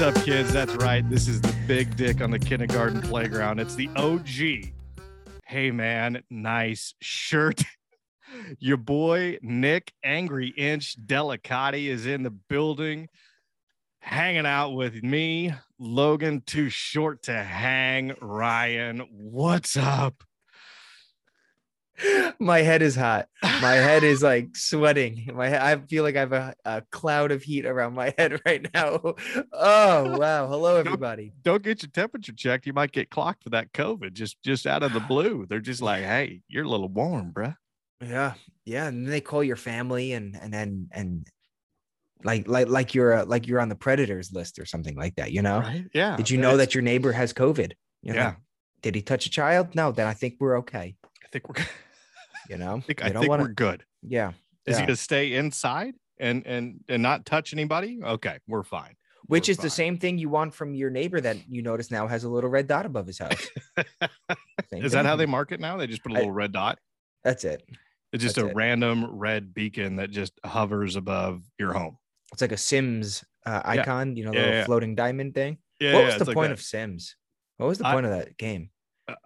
What's up, kids? That's right. This is the big dick on the kindergarten playground. It's the OG. Hey, man, nice shirt. Your boy, Nick Angry Inch Delicati, is in the building, hanging out with me, Logan, too short to hang. Ryan, what's up? My head is hot. My head is like sweating. My I feel like I have a, a cloud of heat around my head right now. Oh wow! Hello everybody. Don't get your temperature checked. You might get clocked for that COVID just just out of the blue. They're just like, hey, you're a little warm, bruh. Yeah, yeah. And then they call your family and and then and like like like you're uh, like you're on the predators list or something like that. You know? Right? Yeah. Did you know that your neighbor has COVID? You know? Yeah. Did he touch a child? No. Then I think we're okay. I think we're. You know? I think, I don't think wanna- we're good. Yeah. Is he gonna stay inside and and and not touch anybody? Okay, we're fine. Which We're is the same thing you want from your neighbor that you notice now has a little red dot above his house. Is that how they mark it now? They just put a little red dot. That's it. It's just that's a it. random red beacon that just hovers above your home. It's like a Sims uh, Yeah. icon, you know, the Yeah, little yeah. floating diamond thing. Yeah, what was the like point that. of Sims? What was the I- point of that game?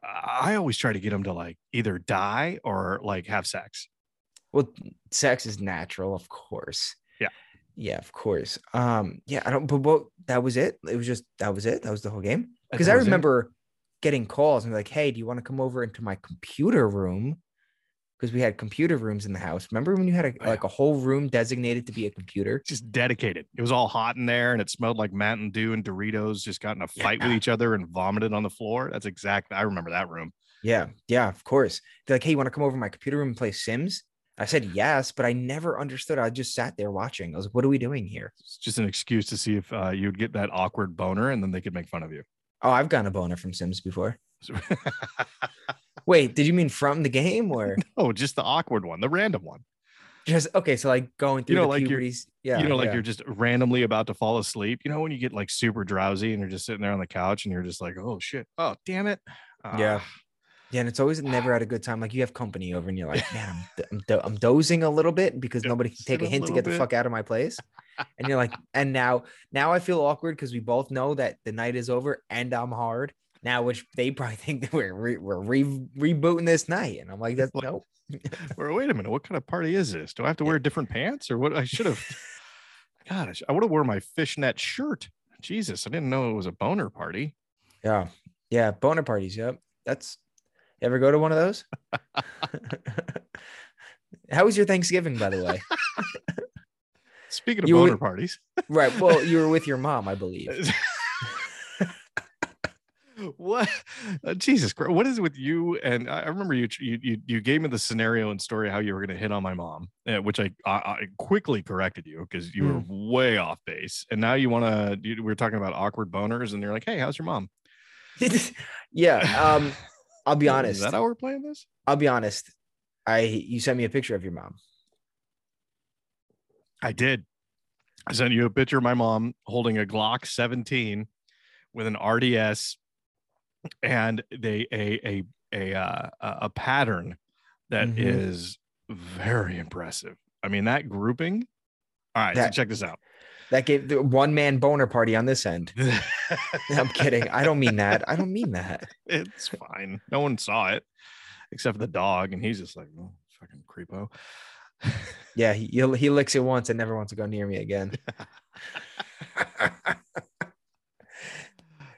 I always try to get them to like either die or like have sex. Well, sex is natural, of course. Yeah. Yeah, of course. Um, yeah, I don't but what that was it. It was just that was it. That was the whole game. Because I was it. remember getting calls and like, hey, do you want to come over into my computer room? Because we had computer rooms in the house. Remember when you had a, Oh, yeah. like a whole room designated to be a computer? just dedicated. It was all hot in there and it smelled like Mountain Dew and Doritos just got in a fight with each other and vomited on the floor. That's exactly I remember that room. Yeah, yeah, of course. They're like, hey, you want to come over to my computer room and play Sims? I said yes, but I never understood. I just sat there watching. I was like, what are we doing here? It's just an excuse to see if uh, you'd get that awkward boner and then they could make fun of you. Oh, I've gotten a boner from Sims before. Wait, did you mean from the game or oh, just the awkward one, the random one. just okay? So like going through you know, the like you're- puberties. Yeah, you know, like yeah. you're just randomly about to fall asleep. You know, when you get like super drowsy and you're just sitting there on the couch and you're just like, oh shit, oh damn it. Yeah. Ah, yeah, and it's always never at a good time. Like you have company over, and you're like, man, I'm I'm, do- I'm dozing a little bit because Yeah, nobody can take a a hint to little get the fuck out of my place. And you're like, and now, now I feel awkward because we both know that the night is over and I'm hard now, which they probably think that we're re- we're re- rebooting this night, and I'm like, that's Like- no. or wait a minute, what kind of party is this? Do I have to wear different pants or what? I should have. God, I, would have worn my fishnet shirt. Jesus, I didn't know it was a boner party. Yeah, yeah, boner parties. Yep, that's. You ever go to one of those? How was your Thanksgiving, by the way? Speaking of You boner would- parties, right. Well, you were with your mom, I believe. What uh, jesus christ what is it with you and i remember you you you, you gave me the scenario and story how you were going to hit on my mom uh, which I, I i quickly corrected you because you were way off base and now you want to we were talking about awkward boners and you're like hey how's your mom yeah. Um, I'll be is honest. that how we're playing this I'll be honest. I you sent me a picture of your mom. i did i sent you a picture of my mom holding a glock 17 with an rds and they a a a uh, a pattern that is Mhm. very impressive. I mean, that grouping. All right, That- so check this out. That gave the one man boner party on this end. I'm kidding. I don't mean that. I don't mean that. it's fine. No one saw it except for the dog, and he's just like, oh, fucking creepo. Yeah, he he licks it once and never wants to go near me again.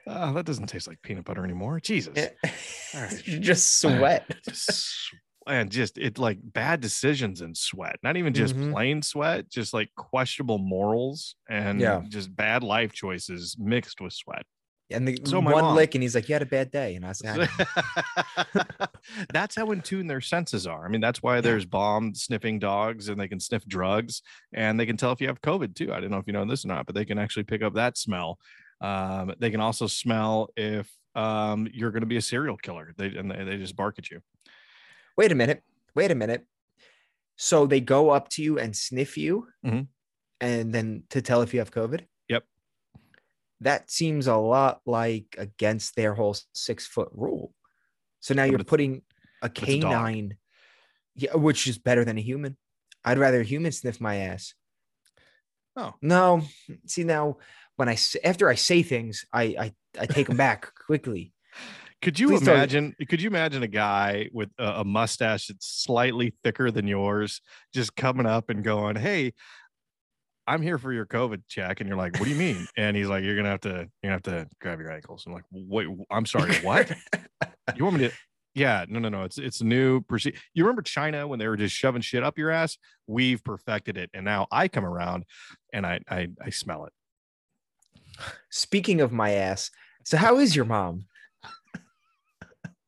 Oh, that doesn't taste like peanut butter anymore. Jesus. Just sweat. Just and just it like bad decisions and sweat not even just Mhm. plain sweat just like questionable morals and Yeah. just bad life choices mixed with sweat And the So one lick, and he's like, "You had a bad day," and I said, that's how in tune their senses are. I mean, that's why there's bomb sniffing dogs and they can sniff drugs and they can tell if you have COVID too. I don't know if you know this or not, but they can actually pick up that smell. Um, they can also smell if um, you're going to be a serial killer. They and they, they just bark at you. "Wait a minute, wait a minute." So they go up to you and sniff you, Mhm. and then to tell if you have COVID. Yep. That seems a lot like against their whole six foot rule. So now you're putting a it's a canine, yeah, which is better than a human. I'd rather a human sniff my ass. Oh. No, see now when I after I say things, I I, I take them back quickly. Could you Please don't- imagine? Could you imagine a guy with a, a mustache that's slightly thicker than yours, just coming up and going, "Hey, I'm here for your COVID check," and you're like, "What do you mean?" and he's like, "You're gonna have to, you're gonna have to grab your ankles." I'm like, "Wait, I'm sorry, what? you want me to?" Yeah, no, no, no. It's it's a new procedure. You remember China when they were just shoving shit up your ass? We've perfected it, and now I come around, and I I, I smell it. Speaking of my ass, so how is your mom?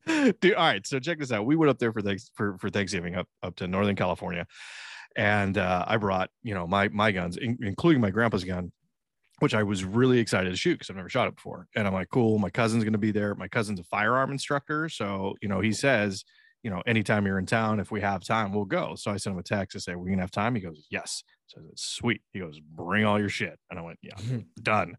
Dude, all right. So check this out. We went up there for thanks for, for Thanksgiving up up to Northern California, and uh, I brought you know my my guns, in- including my grandpa's gun, which I was really excited to shoot because I've never shot it before. And I'm like, cool. My cousin's going to be there. My cousin's a firearm instructor, so you know he says, you know, anytime you're in town, if we have time, we'll go. So I sent him a text to say, we're gonna have time. He goes, yes. So said, sweet. He goes, bring all your shit. And I went, yeah, done.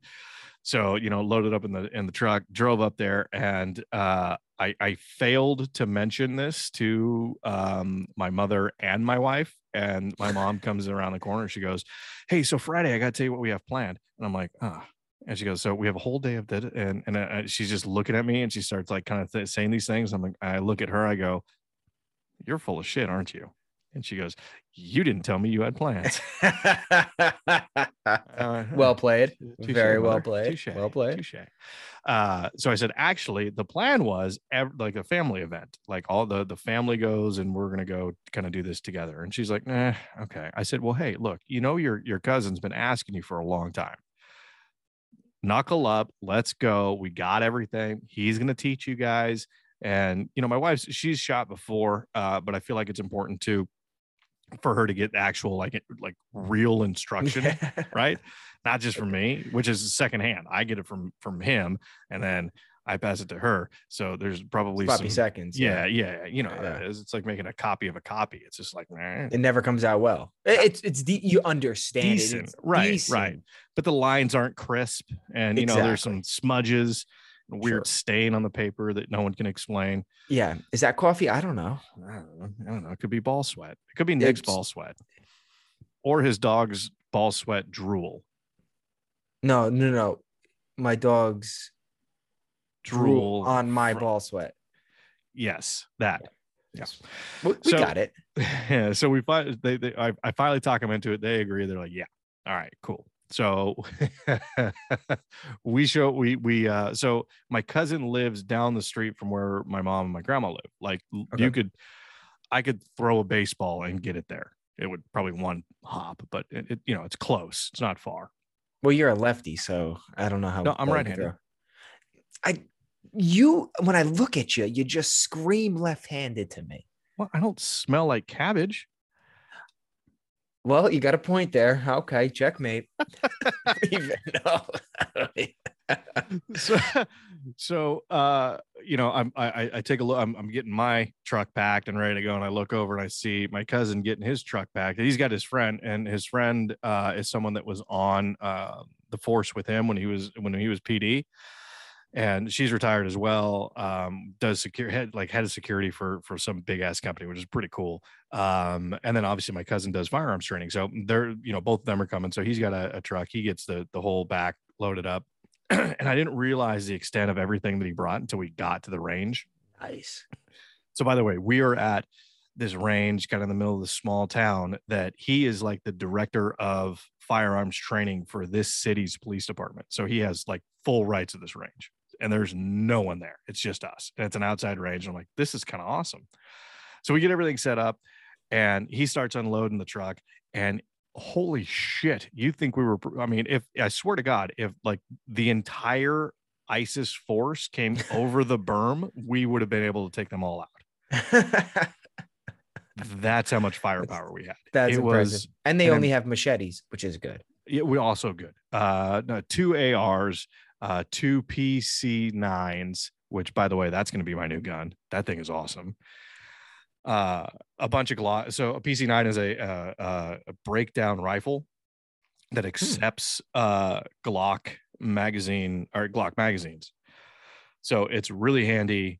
So you know, loaded up in the in the truck, drove up there, and uh, I I failed to mention this to um, my mother and my wife. And my mom comes around the corner. She goes, "Hey, so Friday, I got to tell you what we have planned." And I'm like, "Ah." And she goes, "So we have a whole day of that," and and uh, she's just looking at me, and she starts like kind of th- saying these things. I'm like, I look at her, I go, "You're full of shit, aren't you?" And she goes, "You didn't tell me you had plans." Uh, well played. Touche, Very well mother. played. Touche, Well played. touche. Uh, so I said, actually, the plan was ev- like a family event. Like all the the family goes, and we're gonna go kind of do this together. And she's like, nah, okay. I said, well, hey, look, you know your your cousin's been asking you for a long time. Knuckle up, let's go. We got everything. He's gonna teach you guys. And you know, my wife's she's shot before, uh, but I feel like it's important too for her to get actual like like hmm. real instruction right? Not just from me, which is secondhand. I get it from from him, and then I pass it to her. So there's probably some, seconds. yeah, yeah, you know, Yeah. Uh, that is. It's like making a copy of a copy. It's just like, nah. It never comes out well. It's it's de- you understand it, Decent, it's right, decent. right. but the lines aren't crisp, and you know, there's some smudges, weird Sure. stain on the paper that no one can explain. Yeah. Is that coffee? I don't know. I don't know. I don't know. It could be ball sweat. It could be Nick's It's- ball sweat, or his dog's ball sweat drool. No, no, no. My dog's drool Drool on my fro- ball sweat. Yes, that. Yes. We, we So- got it. yeah so we find they, they I, I finally talk them into it they agree they're like yeah all right cool so we show we we uh so my cousin lives down the street from where my mom and my grandma live like Okay. you could i could throw a baseball and get it there it would probably one hop but it, it you know it's close it's not far Well, you're a lefty, so I don't know how. No, I'm right-handed. I, you, when I look at you, you just scream left-handed to me. well i don't smell like cabbage Well, you got a point there. Okay, checkmate. So so uh you know i'm i I- i take a look I'm, I'm getting my truck packed and ready to go and i look over and i see my cousin getting his truck packed he's got his friend and his friend uh is someone that was on uh the force with him when he was when he was pd and she's retired as well um does secure head like head of security for for some big ass company which is pretty cool um and then obviously my cousin does firearms training so they're you know both of them are coming so he's got a, a truck he gets the the whole back loaded up and I didn't realize the extent of everything that he brought until we got to the range. nice. So, by the way, we are at this range, kind of in the middle of this small town, that he is like the director of firearms training for this city's police department. So, he has like full rights of this range, and there's no one there. It's just us, and it's an outside range. I'm like, this is kind of awesome. So, we get everything set up, and he starts unloading the truck, and holy shit you think we were i mean if i swear to god if like the entire isis force came over the berm we would have been able to take them all out that's how much firepower we had That's It impressive. was- and they and only have machetes, which is good. yeah, we also good uh no, two ars uh two pc9s which by the way that's going to be my new gun that thing is awesome uh a bunch of glock so a pc9 is a uh, uh, a breakdown rifle that accepts uh glock magazine or glock magazines so it's really handy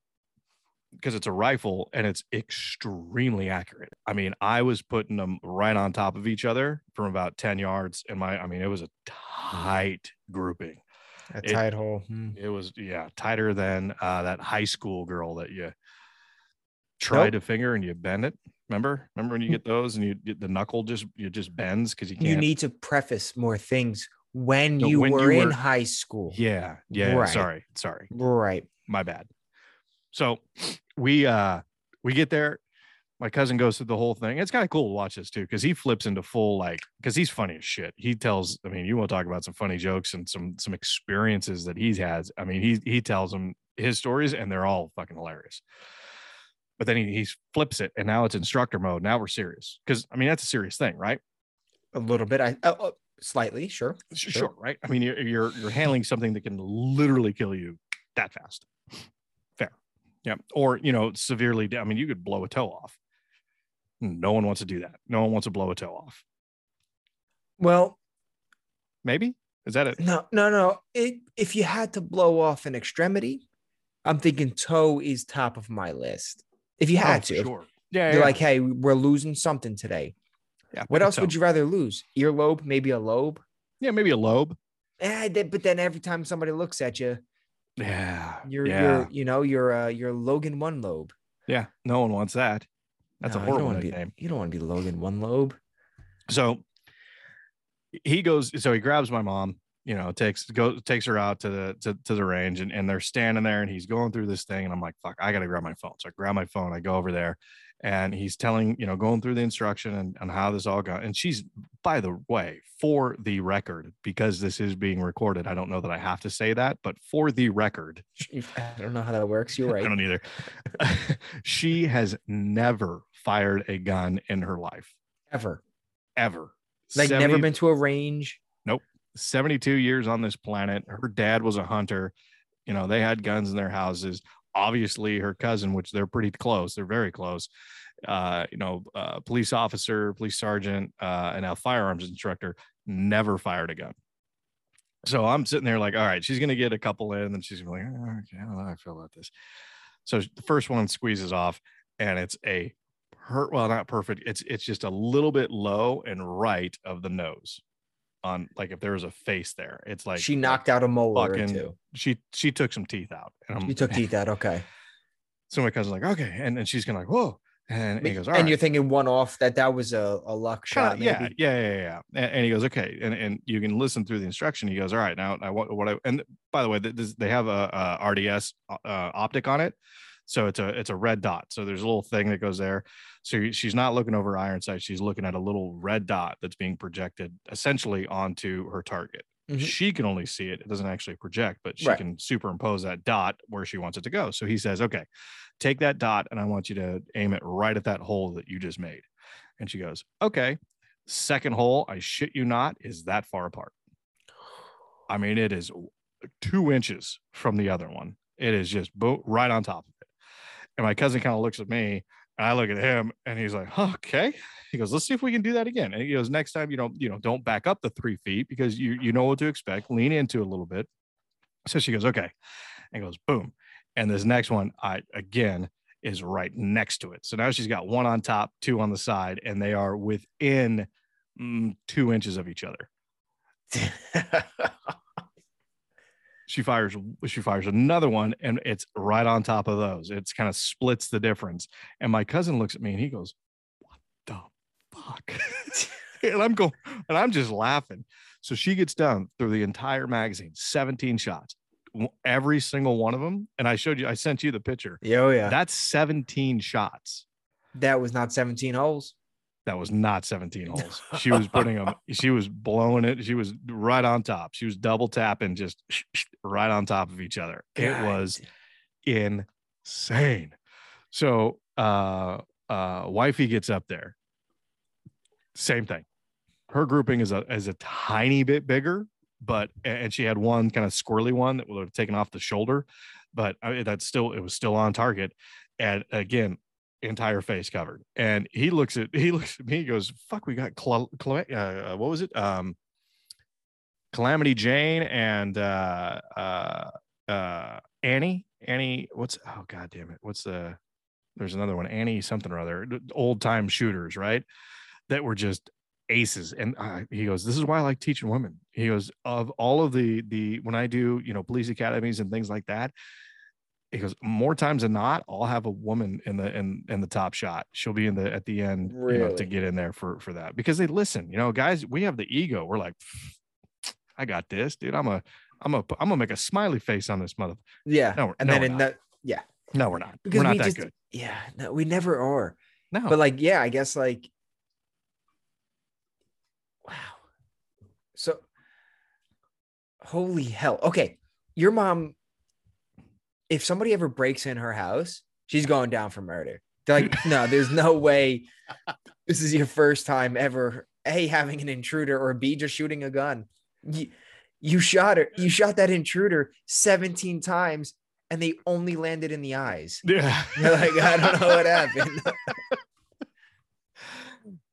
because it's a rifle and it's extremely accurate. I mean, I was putting them right on top of each other from about 10 yards. And my, I mean, it was a tight grouping. A It- tight hole. Hmm. It was, yeah, tighter than uh, that high school girl that you tried Nope. to finger and you bend it. Remember? Remember when you get those and you the knuckle just you just bends because you can't. You need to preface more things when you when you were in were- high school. yeah, yeah. Right. Sorry, sorry. Right. my bad. So we uh we get there. My cousin goes through the whole thing. It's kind of cool to watch this too, because he flips into full like because he's funny as shit. He tells, I mean, you want to talk about some funny jokes and some some experiences that he's had. I mean, he he tells them his stories and they're all fucking hilarious. But then he, he flips it and now it's instructor mode. Now we're serious. Because I mean, that's a serious thing, right? A little bit. I uh, uh, slightly, sure. Sure, Sure. right? I mean, you're, you're you're handling something that can literally kill you that fast. Fair, yeah. Or you know, severely. I mean, you could blow a toe off. No one wants to do that. No one wants to blow a toe off. Well, Maybe is that it? no, no, no. It, if you had to blow off an extremity, I'm thinking toe is top of my list. If you had Oh, to, sure. Yeah, you're yeah. like, hey, we're losing something today. yeah. What else would you rather lose? Earlobe, maybe a lobe. Yeah, maybe a lobe. Then- but then every time somebody looks at you, Yeah, you're, yeah, you're you know, you're uh, you're Logan one lobe. yeah. No one wants that. That's No, a horrible wanna nickname. Be, you don't want to be Logan one lobe. so he goes so he grabs my mom you know takes goes takes her out to the to, to the range and, and they're standing there and he's going through this thing and i'm like fuck i gotta grab my phone so i grab my phone i go over there and he's telling you know going through the instruction and, and how this all got and she's by the way for the record because this is being recorded i don't know that i have to say that but for the record I don't know how that works. You're right i don't either she has never fired a gun in her life Ever. ever Like 70 never been to a range. Nope. 72 years on this planet. Her dad was a hunter. You know, they had guns in their houses. Obviously, her cousin, which they're pretty close, they're very close. Uh, you know, uh, police officer, police sergeant, uh, and now firearms instructor never fired a gun. So I'm sitting there like, all right, she's gonna get a couple in, and then she's gonna be like, oh, okay, I don't know how I feel about this. So the first one squeezes off, and it's a per well, not perfect. It's it's just a little bit low and right of the nose on like if there was a face there. It's like she knocked out a molar or fucking- two. she she took some teeth out. And I'm You took teeth out. Okay. so my cousin's like, okay. And and she's gonna like, whoa. And he goes, all and right. you're thinking one off that that was a, a luck shot. Kinda- yeah, yeah, yeah, yeah. And, and he goes, okay. And and you can listen through the instruction. He goes, all right, now I want what I and by the way, this, they have a, a RDS uh, optic on it. So it's a it's a red dot. So there's a little thing that goes there. So she's not looking over iron sight. She's looking at a little red dot that's being projected essentially onto her target. Mhm. She can only see it. It doesn't actually project, but she Right. can superimpose that dot where she wants it to go. So he says, okay, take that dot and I want you to aim it right at that hole that you just made. And she goes, okay. Second hole, I shit you not, is that far apart. I mean, it is two inches from the other one. It is just bo- right on top of. And my cousin kind of looks at me and I look at him and he's like, okay. He goes, let's see if we can do that again. And he goes, next time you don't, you know, don't back up the three feet because you you know what to expect. Lean into a little bit. So she goes, okay. And goes, boom. And this next one, I again is right next to it. So now she's got one on top, two on the side, and they are within mm, two inches of each other. she fires she fires another one and it's right on top of those. It's kind of splits the difference and my cousin looks at me and he goes what the fuck? And i'm going and i'm just laughing. So she gets done through the entire magazine 17 shots every single one of them and i showed you i sent you the picture. Yeah, oh yeah. that's 17 shots. That was not 17 holes. That was not 17 holes. She was putting them, she was blowing it. She was right on top. She was double tapping just right on top of each other. It was insane. So uh uh wifey gets up there. Same thing. Her grouping is a is a tiny bit bigger, but and she had one kind of squirrely one that would have taken off the shoulder, but I that's still it was still on target. And again, entire face covered. And he looks at he looks at me. He goes, "Fuck, we got Cla- Cla- uh, what was it? Um, Calamity Jane and uh, uh, uh, Annie Annie, what's oh god damn it, what's the there's another one, Annie something or other, old time shooters, right? That were just aces. And he goes, "This is why I like teaching women." He goes, "Of all of the the when I do you know police academies and things like that." He goes more times than not, I'll have a woman in the in in the top shot. She'll be in the at the end, you know, to get in there for for that because they listen. You know, guys, we have the ego. We're like, I got this, dude. I'm a I'm a I'm gonna make a smiley face on this mother. Yeah. No, and no, then in not. the No, we're not. because we're not we that just good. yeah, no, we never are. No, But like, yeah, I guess like wow. So holy hell. Okay. Your mom, if somebody ever breaks in her house, she's going down for murder. They're like, no, there's no way this is your first time ever A having an intruder or B just shooting a gun. You, you shot her, you shot that intruder 17 times and they only landed in the eyes. yeah. You're like, I don't know what happened.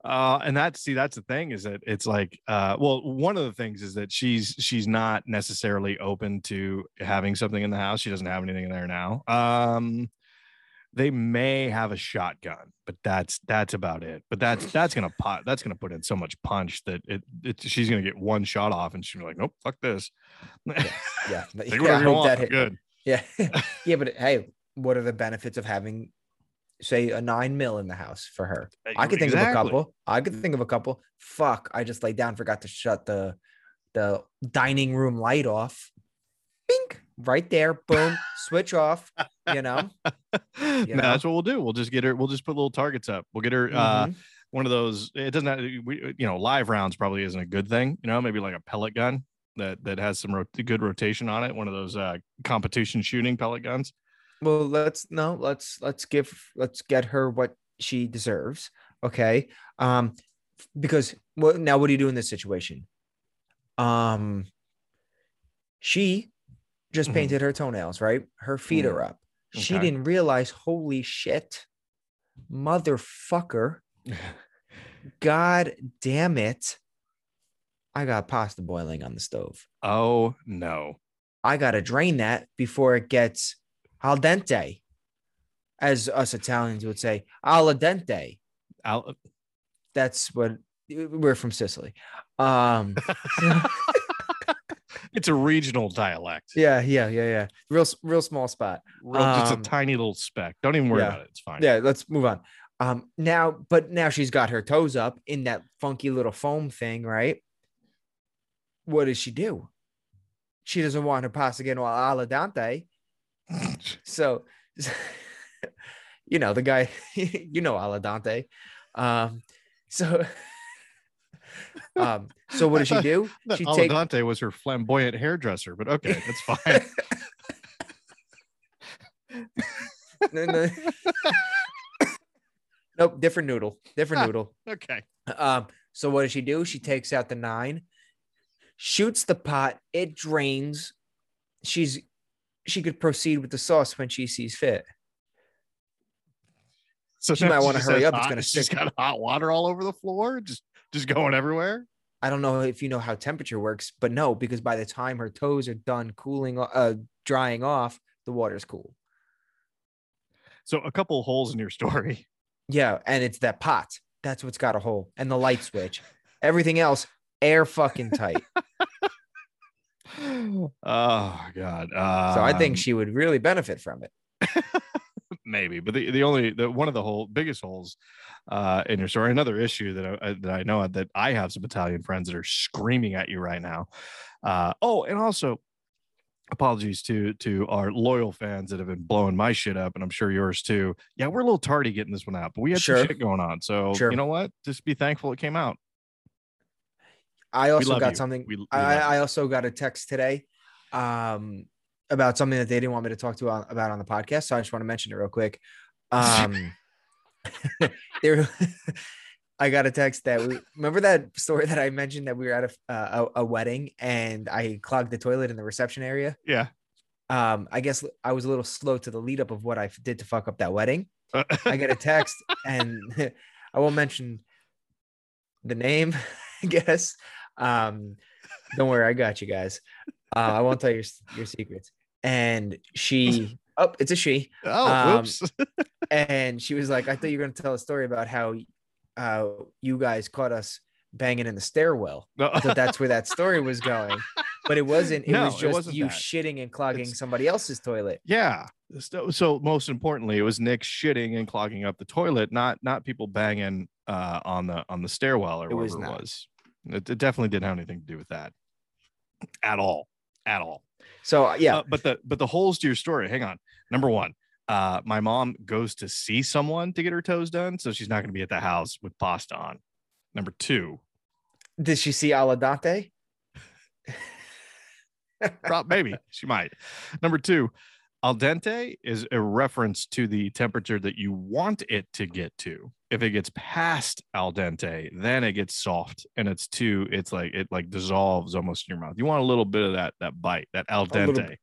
uh and that's see that's the thing is that it's like uh well one of the things is that she's she's not necessarily open to having something in the house. She doesn't have anything in there now. Um they may have a shotgun but that's that's about it. But that's that's gonna pot that's gonna put in so much punch that it, it she's gonna get one shot off and she's like nope fuck this. Yeah. Yeah, I you hope that hit- good. Yeah. yeah, but hey, what are the benefits of having say a nine mil in the house for her? I could think of a couple. I could think of a couple. Fuck. I just laid down, forgot to shut the the dining room light off. Bink. Right there. Boom. Switch off. You know? No, know? that's what we'll do. We'll just get her. We'll just put little targets up. We'll get her uh, Mhm. one of those. It doesn't. Have, we, you know, live rounds probably isn't a good thing. You know, maybe like a pellet gun that that has some rot- good rotation on it. One of those uh, competition shooting pellet guns. Well, let's no, let's let's give let's get her what she deserves. Okay. Um, because what now what do you do in this situation? Um she just Mhm. painted her toenails, right? Her feet Mm. are up. She Okay. didn't realize, holy shit, motherfucker. God damn it. I got pasta boiling on the stove. Oh no. I gotta drain that before it gets al dente, as us Italians would say, al dente. Al- That's what we're from Sicily. Um, it's a regional dialect. yeah, yeah, yeah, yeah. Real, real small spot. Real- just a Um, tiny little speck. Don't even worry yeah. about it. It's fine. Yeah, let's move on. Um, now, but now she's got her toes up in that funky little foam thing, right? What does she do? She doesn't want her pasta getting all al dente. So, you know, the guy, you know, Aladante. Um, so, um, so what does she do? She take Aladante was her flamboyant hairdresser, but okay, that's fine. no, no. nope, different noodle, different Ah. noodle. okay. Um, so what does she do? She takes out the nine, shoots the pot, it drains. She's she could proceed with the sauce when she sees fit. So She might wanna hurry has up, it's hot- gonna She's stick. got hot water all over the floor, just just going everywhere. I don't know if you know how temperature works, but no, because by the time her toes are done cooling, uh, drying off, the water's cool. So a couple holes in your story. Yeah, and it's that pot. That's what's got a hole, and the light switch. Everything else, air fucking tight. oh God. Uh, So I think she would really benefit from it. maybe, but the, the only the one of the whole biggest holes uh, in your story, another issue that I, that I know that I have some Italian friends that are screaming at you right now. Uh, oh, and also apologies to to our loyal fans that have been blowing my shit up, and I'm sure yours too. Yeah, we're a little tardy getting this one out, but we had Sure. some shit going on. So Sure. you know what? Just be thankful it came out. I also got you. something. We- we I. I also got a text today um, about something that they didn't want me to talk to on, about on the podcast. So I just want to mention it real quick. Um, there, I got a text that we remember that story that I mentioned that we were at a, uh, a, a wedding and I clogged the toilet in the reception area. Yeah. Um, I guess I was a little slow to the lead up of what I did to fuck up that wedding. I get a text and I won't mention the name, I guess. Um, don't worry, I got you guys. Uh, I won't tell your your secrets. And she oh, it's a she. Oh, Um, whoops. And she was like, I thought you were going to tell a story about how uh, you guys caught us banging in the stairwell. No. I thought that's where that story was going. But it wasn't. It No, was just wasn't you that. shitting and clogging It's- somebody else's toilet. yeah. So, so most importantly, it was Nick shitting and clogging up the toilet, not not people banging uh, on the on the stairwell or It was whatever it was. It, it definitely didn't have anything to do with that at all, at all. So yeah, Uh, but the but the holes to your story. Hang on. Number one, uh, my mom goes to see someone to get her toes done, so she's not going to be at the house with pasta on. Number two, did she see Ala Dante? maybe she might. Number two, al dente is a reference to the temperature that you want it to get to. If it gets past al dente, then it gets soft and it's too. It's like it like dissolves almost in your mouth. You want a little bit of that that bite, that al dente.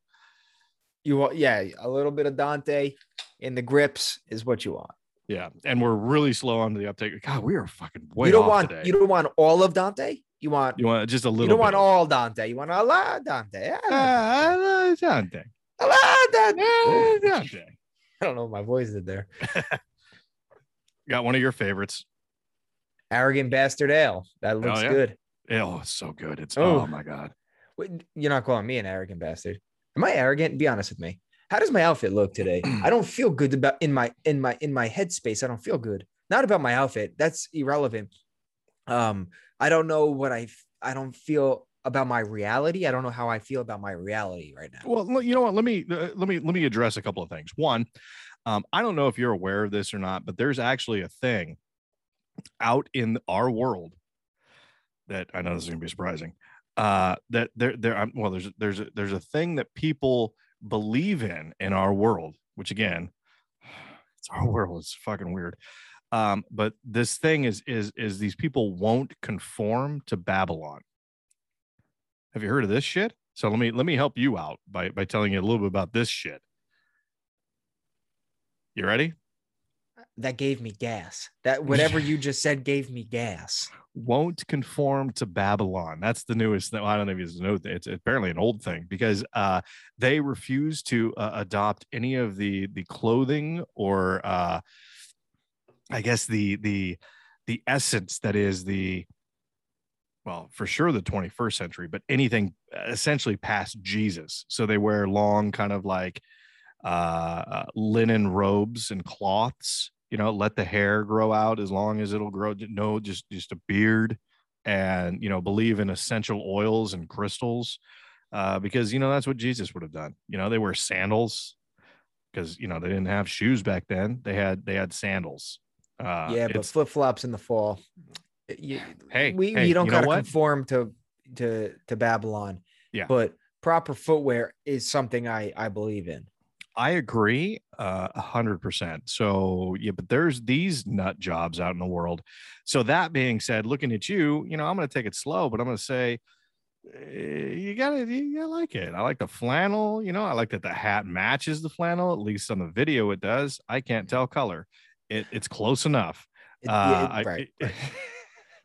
You want yeah, a little bit of Dante in the grips is what you want. Yeah, and we're really slow on the uptake. God, we are fucking way you don't want today. you don't want all of Dante. You want You want just a little. you don't want all Dante. You want a lot Dante. Ah, Dante. A lot Dante. Dante. I don't know what my voice did there. Got one of your favorites. Arrogant bastard ale. That looks yeah? good. Oh, it's so good. It's Oh. oh, my god. You're not calling me an arrogant bastard. Am I arrogant? Be honest with me. How does my outfit look today? I don't feel good about in my in my in my headspace. I don't feel good. Not about my outfit. That's irrelevant. Um, I don't know what I I don't feel about my reality. I don't know how I feel about my reality right now. Well, you know what? Let me uh, let me let me address a couple of things. One, um, I don't know if you're aware of this or not, but there's actually a thing out in our world that I know this is gonna be surprising. Uh, that there there um, well, there's there's a, there's a thing that people believe in in our world, which again, it's our world. It's fucking weird. Um, but this thing is is is these people won't conform to Babylon. Have you heard of this shit? So let me let me help you out by by telling you a little bit about this shit. You ready? That gave me gas. That whatever you just said gave me gas. Won't conform to Babylon. That's the newest thing. I don't know if it's a new thing. It's apparently an old thing because uh, they refuse to uh, adopt any of the the clothing or uh, I guess the the the essence that is the well for sure the 21st century but anything essentially past jesus. So they wear long kind of like uh, uh linen robes and cloths you know let the hair grow out as long as it'll grow no just just a beard and you know believe in essential oils and crystals uh because you know that's what jesus would have done. You know they wear sandals because you know they didn't have shoes back then. They had they had sandals. Uh yeah, but flip flops in the fall. You, Hey, we hey, you don't you gotta conform to to to Babylon. Yeah. but proper footwear is something I I believe in. I agree uh, a hundred percent. So yeah, but there's these nut jobs out in the world. So that being said, looking at you, you know, I'm going to take it slow, but I'm going to say eh, you got to you gotta like it. I like the flannel. You know, I like that the hat matches the flannel. At least on the video, it does. I can't tell color. It, it's close enough. It- Uh, yeah, I- right.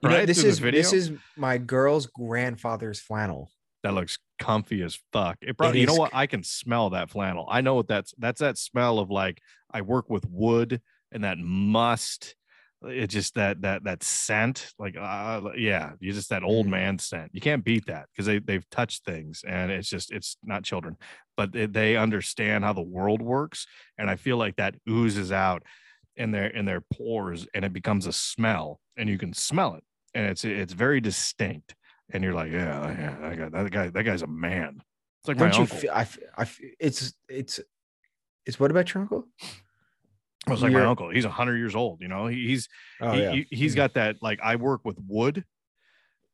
it- right. Know, this is this is my girl's grandfather's flannel. that looks comfy as fuck. It probably, It you know what? I can smell that flannel. I know what that's that's that smell of like I work with wood and that must. It's just that that that scent, like uh, yeah, you just that old Mhm. man scent. You can't beat that because they they've touched things and it's just it's not children, but they, they understand how the world works, and I feel like that oozes out in their in their pores and it becomes a smell, and you can smell it, and it's it's very distinct and you're like, yeah, yeah, that guy, that guy, that guy's a man. It's like my Don't you uncle. feel? I, I it's it's it's what about your uncle? I was like my you're- uncle. He's hundred years old. You know, He- he's Oh he, yeah, he, he's got that. Like I work with wood,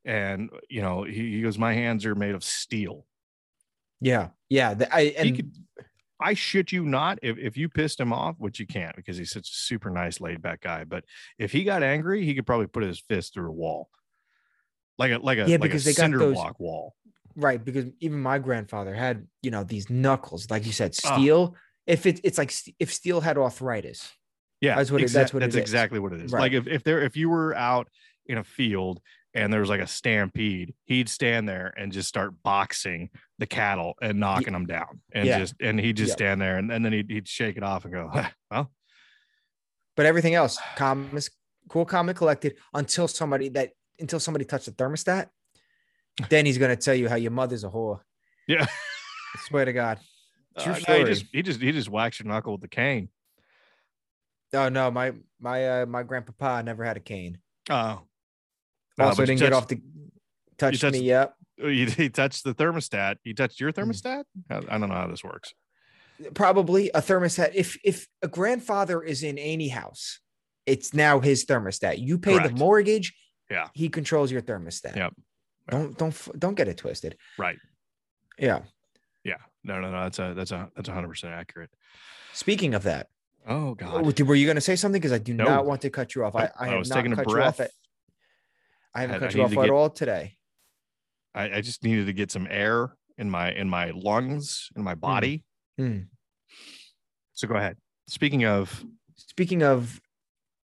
and you know, he, he goes, my hands are made of steel. yeah, yeah. the- I He and could, I shit you not. If if you pissed him off, which you can't because he's such a super nice, laid back guy, but if he got angry, he could probably put his fist through a wall, like a like a Yeah, like because a they got cinder those- block wall. right because even my grandfather had you know these knuckles, like you said, Ah. steel. If it, it's like if steel had arthritis, Yeah, That's what it- that's what it that's is. exactly what it is. Right. Like if if there if you were out in a field and there was like a stampede, he'd stand there and just start boxing the cattle and knocking them down, and Yeah. just and he'd just Yeah. stand there, and, and then he'd, he'd shake it off and go, well, But everything else, calm, cool, calm, and collected until somebody that until somebody touched the thermostat. Then he's gonna tell you how your mother's a whore. yeah. I swear to God. True Uh, no, he just he just he just whacks your knuckle with the cane. Oh no, my my uh, my grandpapa never had a cane. Oh, Also you didn't get off the touched touched- me yep. He, he touched the thermostat. You touched your Hmm. thermostat. I, I don't know how this works. Probably a thermostat. If if a grandfather is in any house, it's now his thermostat. You pay Correct. the mortgage. Yeah. He controls your thermostat. Yep. Don't don't don't get it twisted. Right. Yeah. Yeah. No, no, no. That's a that's a that's a hundred percent accurate. Speaking of that, Oh God. Were you going to say something? Because I do No. not want to cut you off. I. I, I was not taking a you breath. At, I haven't I- cut I you off at get- all today. I, I just needed to get some air in my in my lungs in my body. Hmm. So go ahead. Speaking of, Speaking of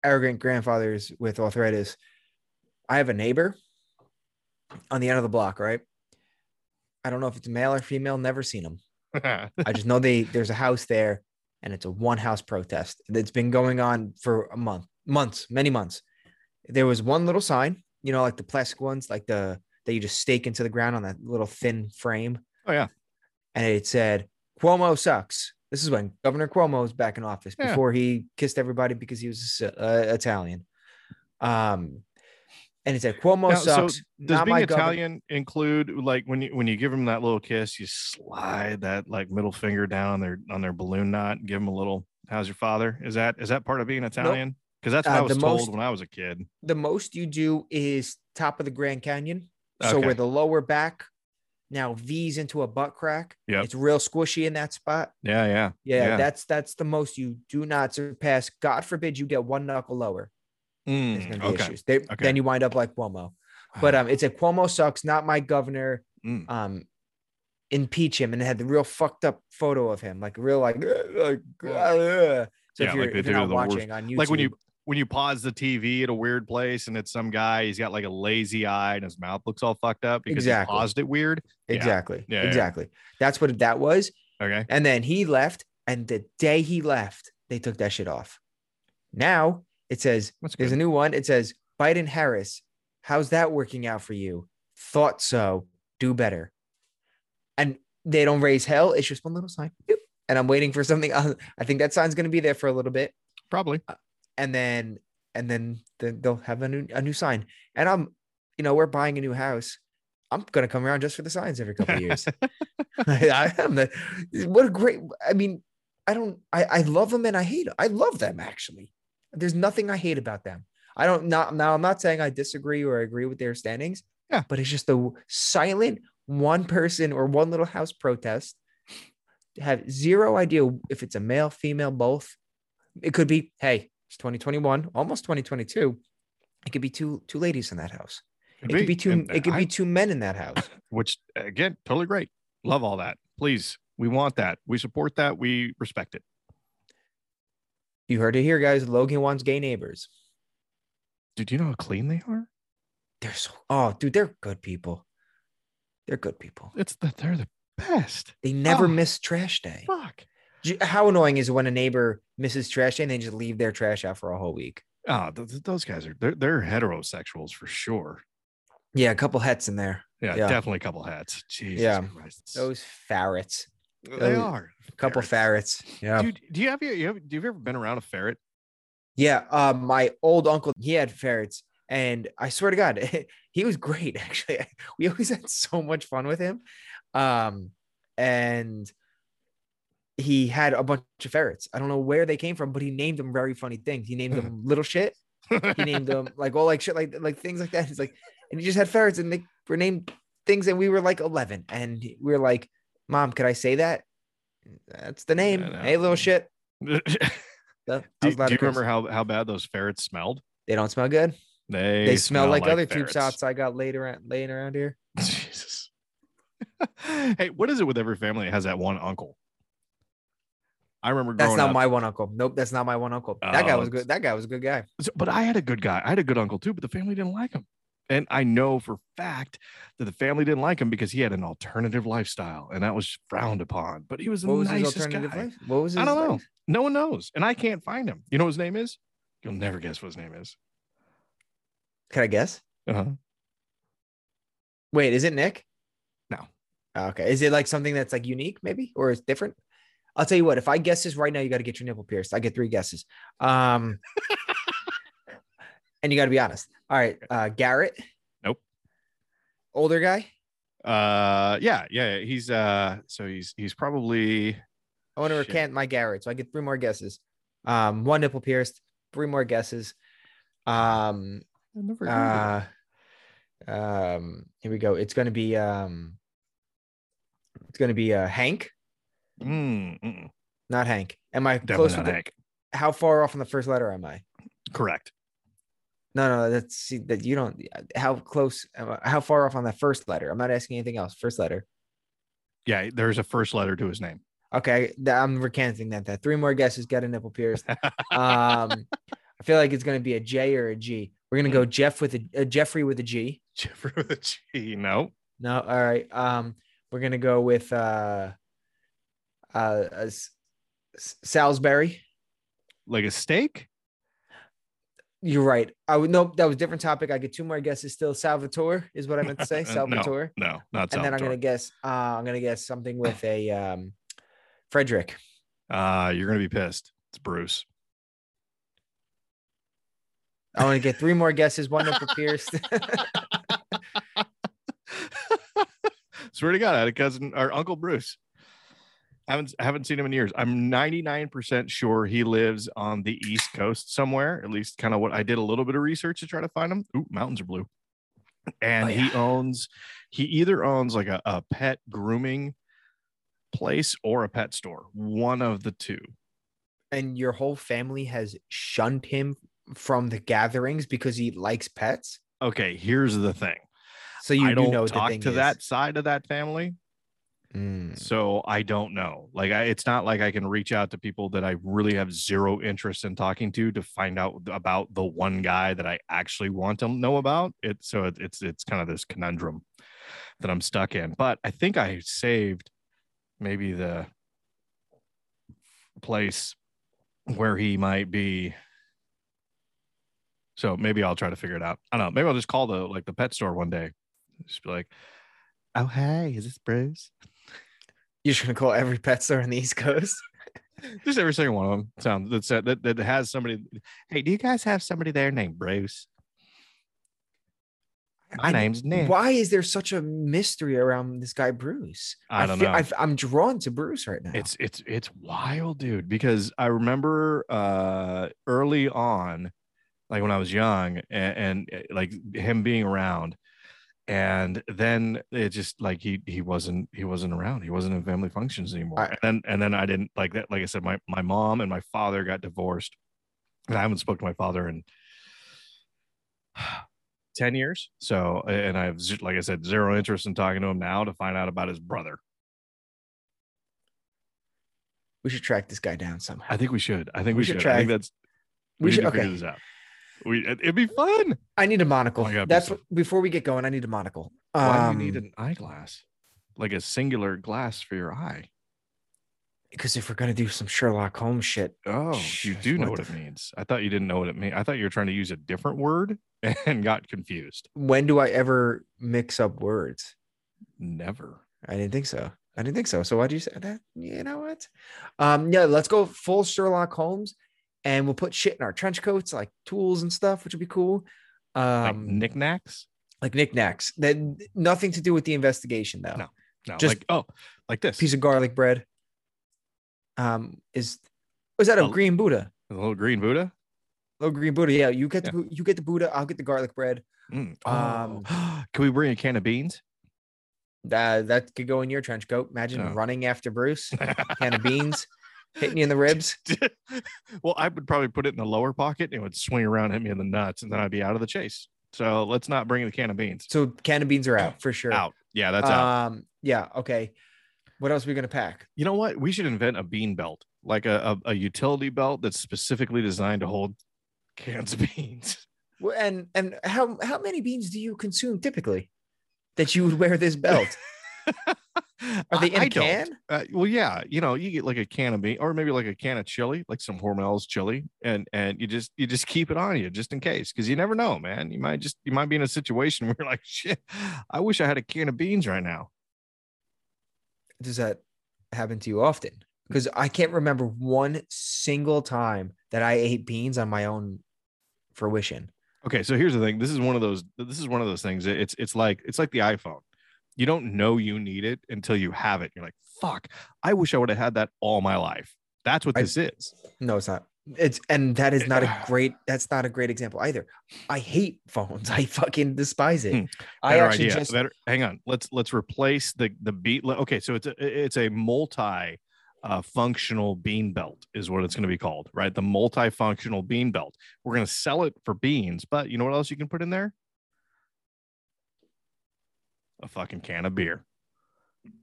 arrogant grandfathers with arthritis, I have a neighbor on the end of the block. Right. I don't know if it's male or female. Never seen him. I just know they there's a house there, and it's a one house protest that's been going on for a month, months, many months. There was one little sign, you know, like the plastic ones, like the that you just stake into the ground on that little thin frame. oh yeah, and it said Cuomo sucks. This is when Governor Cuomo was back in office Yeah. before he kissed everybody because he was uh, Italian. Um, and it said Cuomo Now, so sucks. does not being my governor. Italian include like when you when you give them that little kiss, you slide that like middle finger down their on their balloon knot and give them a little. How's your father? Is that is that part of being Italian? Because that's what Uh, I was told most- when I was a kid. The most you do is top of the Grand Canyon. So Okay. where the lower back now V's into a butt crack. Yeah, It's real squishy in that spot. Yeah, yeah, Yeah, Yeah. that's that's the most you do not surpass. God forbid you get one knuckle lower. There's Mm, gonna be okay. issues. They, Okay. Then you wind up like Cuomo. But um, it's a Cuomo sucks, not my governor. Mm. Um, impeach him, and it had the real fucked up photo of him, like real like. like uh, so Yeah, if you're, like if you're not the worst- watching on YouTube, like when you when you pause the TV at a weird place and it's some guy, he's got like a lazy eye and his mouth looks all fucked up because Exactly. he paused it weird. exactly, Yeah, yeah. exactly. That's what that was. Okay. And then he left, and the day he left, they took that shit off. Now it says there's a new one. It says Biden Harris. How's that working out for you? Thought so. Do better. And they don't raise hell. It's just one little sign. And I'm waiting for something. I think that sign's going to be there for a little bit, Probably. Uh, and then and then they'll have a new a new sign. And I'm, you know, we're buying a new house. I'm gonna come around just for the signs every couple of years. I am the what a great. I mean, I don't. I I love them and I hate. I love them actually. There's nothing I hate about them. I don't not now. I'm not saying I disagree or agree with their standings. Yeah. but it's just the silent one person or one little house protest. Have zero idea if it's a male, female, both. It could be. Hey, it's 2021, almost 2022. It could be two two ladies in that house. It could be two. And It could I- be two men in that house. which again, totally great. Love all that. Please, we want that. We support that. We respect it. You heard it here, guys. Logan wants gay neighbors. Dude, do you know how clean they are? They're so oh, dude, they're good people. They're good people. It's the they're the best. They never Oh. miss trash day. Fuck. How annoying is it when a neighbor misses trash day and they just leave their trash out for a whole week? Oh, th- th- those guys are they're they're heterosexuals for sure. Yeah, a couple hets in there. Yeah, Yeah. definitely a couple hats. Jesus Yeah. Christ. Those ferrets. they those- are. A couple Ferrets. ferrets. Yeah. Dude, do you have you, you have do you ever been around a ferret? Yeah. Uh, my old uncle, he had ferrets. And I swear to God, he was great. Actually, we always had so much fun with him. Um, and he had a bunch of ferrets. I don't know where they came from, but he named them very funny things. He named them little shit. He named them like all like shit, like like things like that. He's like, and he just had ferrets, and they were named things, and we were like eleven, and we were like, "Mom, could I say that?" That's the name. Hey, little shit. do, do that was a lot you curse. remember how, how bad those ferrets smelled? They don't smell good. They They, smell, like, other tube ferrets. shots I got laid around laying around here. Jesus. hey, what is it with every family that has that one uncle? I remember That's not up, my one uncle. Nope, that's not my one uncle. that guy Oh, was good. That guy was a good guy. but I had a good guy. I had a good uncle too, but the family didn't like him. And I know for fact that the family didn't like him because he had an alternative lifestyle and that was frowned upon. But he was the What was his nicest alternative guy. life? What was his I don't know. No one knows. And I can't find him. You know what his name is? You'll never guess what his name is. Can I guess? Uh-huh. Wait, is it Nick? No. Okay. Is it like something that's like unique, maybe, or is different? I'll tell you what. If I guess this right now, you got to get your nipple pierced. I get three guesses. Um, and you got to be honest. All right, uh, Garrett. Nope. Older guy. Uh yeah, yeah. He's uh so he's he's probably I want to Shit. recant my Garrett, so I get three more guesses. Um, one nipple pierced. Three more guesses. Um, I never heard of uh, um, here we go. It's gonna be um, it's gonna be uh Hank. Mm, mm, not Hank. Am I definitely close not with the, Hank. how far off on the first letter am I? Correct. No, no, that's see that you don't. How close? am I- How far off on that first letter? I'm not asking anything else. First letter. Yeah, there's a first letter to his name. Okay, I'm recanting that. That three more guesses. Get a nipple pierced. Um, I feel like it's gonna be a J or a G. We're gonna go Jeff with a, a Jeffrey with a G. Jeffrey with a G. No. No, all right. Um, we're gonna go with uh, uh, Salisbury. Like a steak? You're right. I would nope. That was a different topic. I get two more guesses. Still, Salvatore is what I meant to say. Uh, no. Salvatore. No, not and then I'm gonna guess. Uh, I'm gonna guess something with a um, Frederick. Uh, you're gonna be pissed. It's Bruce. I want to get three more guesses. One for Pierce. Swear to God, I had a cousin or Uncle Bruce. Haven't haven't seen him in years. I'm 99% sure he lives on the East Coast somewhere. At least, kind of what I did a little bit of research to try to find him. Ooh, mountains are blue. Oh, and Oh, he owns, he either owns like a, a pet grooming place or a pet store. One of the two. and your whole family has shunned him from the gatherings because he likes pets. Okay, here's the thing. So you I do don't know talk to is. that side of that family. Mm. So I don't know. Like I, it's not like I can reach out to people that I really have zero interest in talking to to find out about the one guy that I actually want to know about. It so it, it's it's kind of this conundrum that I'm stuck in. But I think I saved maybe the place where he might be. So maybe I'll try to figure it out. I don't know. Maybe I'll just call the like the pet store one day. Just be like, "Oh hey, is this Bruce?" You're just gonna call every pet store on the East Coast. just every single one of them sounds that said that, that has somebody hey do you guys have somebody there named bruce my I- name's nick Why is there such a mystery around this guy Bruce? I don't feel- know. I've- I'm drawn to Bruce right now. it's it's it's wild dude because i remember uh early on like when i was young and, and uh, like him being around and then it just like he he wasn't he wasn't around he wasn't in family functions anymore I- and then and then i didn't like that like i said my my mom and my father got divorced and i haven't spoke to my father in 10 years so and i have like i said zero interest in talking to him now to find out about his brother we should track this guy down somehow. I think we should. I think We we, should should. I think that's we we, should. Okay, this out. We it- it'd be fun. I need a monocle. Oh God, That's Bruce. what, before we get going. I need a monocle. Why Um, do you need an eyeglass? Like a singular glass for your eye. because if we're gonna do some Sherlock Holmes shit, Oh, you do know what it means. I thought you didn't know what it means. I thought you were trying to use a different word and got confused. when do I ever mix up words? Never. I didn't think so. I didn't think so. So why do you say that? You know what? Um, yeah, let's go full Sherlock Holmes, and we'll put shit in our trench coats, like tools and stuff, which would be cool. Like Um, knickknacks? like knickknacks. That nothing to do with the investigation, though. No. No, just- like oh, like this. Piece of garlic bread. Um, is was that a A- green Buddha? a little green Buddha. Little green Buddha. Yeah, you get the you get the Buddha. I'll get the garlic bread. Mm. Um, Oh. Can we bring a can of beans? That that could go in your trench coat. Imagine Oh. running after Bruce, can of beans, hitting you in the ribs. well, I would probably put it in the lower pocket and it would swing around, hit me in the nuts, and then I'd be out of the chase. So let's not bring the can of beans So can of beans are out for sure. out. Yeah, that's out. um, yeah. Okay. What else are we gonna pack? You know what? We should invent a bean belt, like a, a, a utility belt that's specifically designed to hold cans of beans. Well, And and how how many beans do you consume typically that you would wear this belt? Are they in I a don't. can? Uh, well, yeah, you know, you get like a can of bean, or maybe like a can of chili, like some Hormel's chili, and and you just you just keep it on you just in case, because you never know, man. You might just you might be in a situation where you're like, shit, I wish I had a can of beans right now. Does that happen to you often? Because I can't remember one single time that I ate beans on my own fruition. Okay, so here's the thing. This is one of those. This is one of those things. It's it's like it's like the iPhone. You don't know you need it until you have it. You're like, fuck. I wish I would have had that all my life. That's what I- this is. No, it's not. It's and that is not a great. That's not a great example either. I hate phones. I fucking despise it. Hmm, I actually idea. just Better. Hang on. Let's let's replace the the beat. Okay, so it's a it's a multi. Uh, functional bean belt is what it's going to be called, right? The multifunctional bean belt. We're going to sell it for beans, but you know what else you can put in there? A fucking can of beer.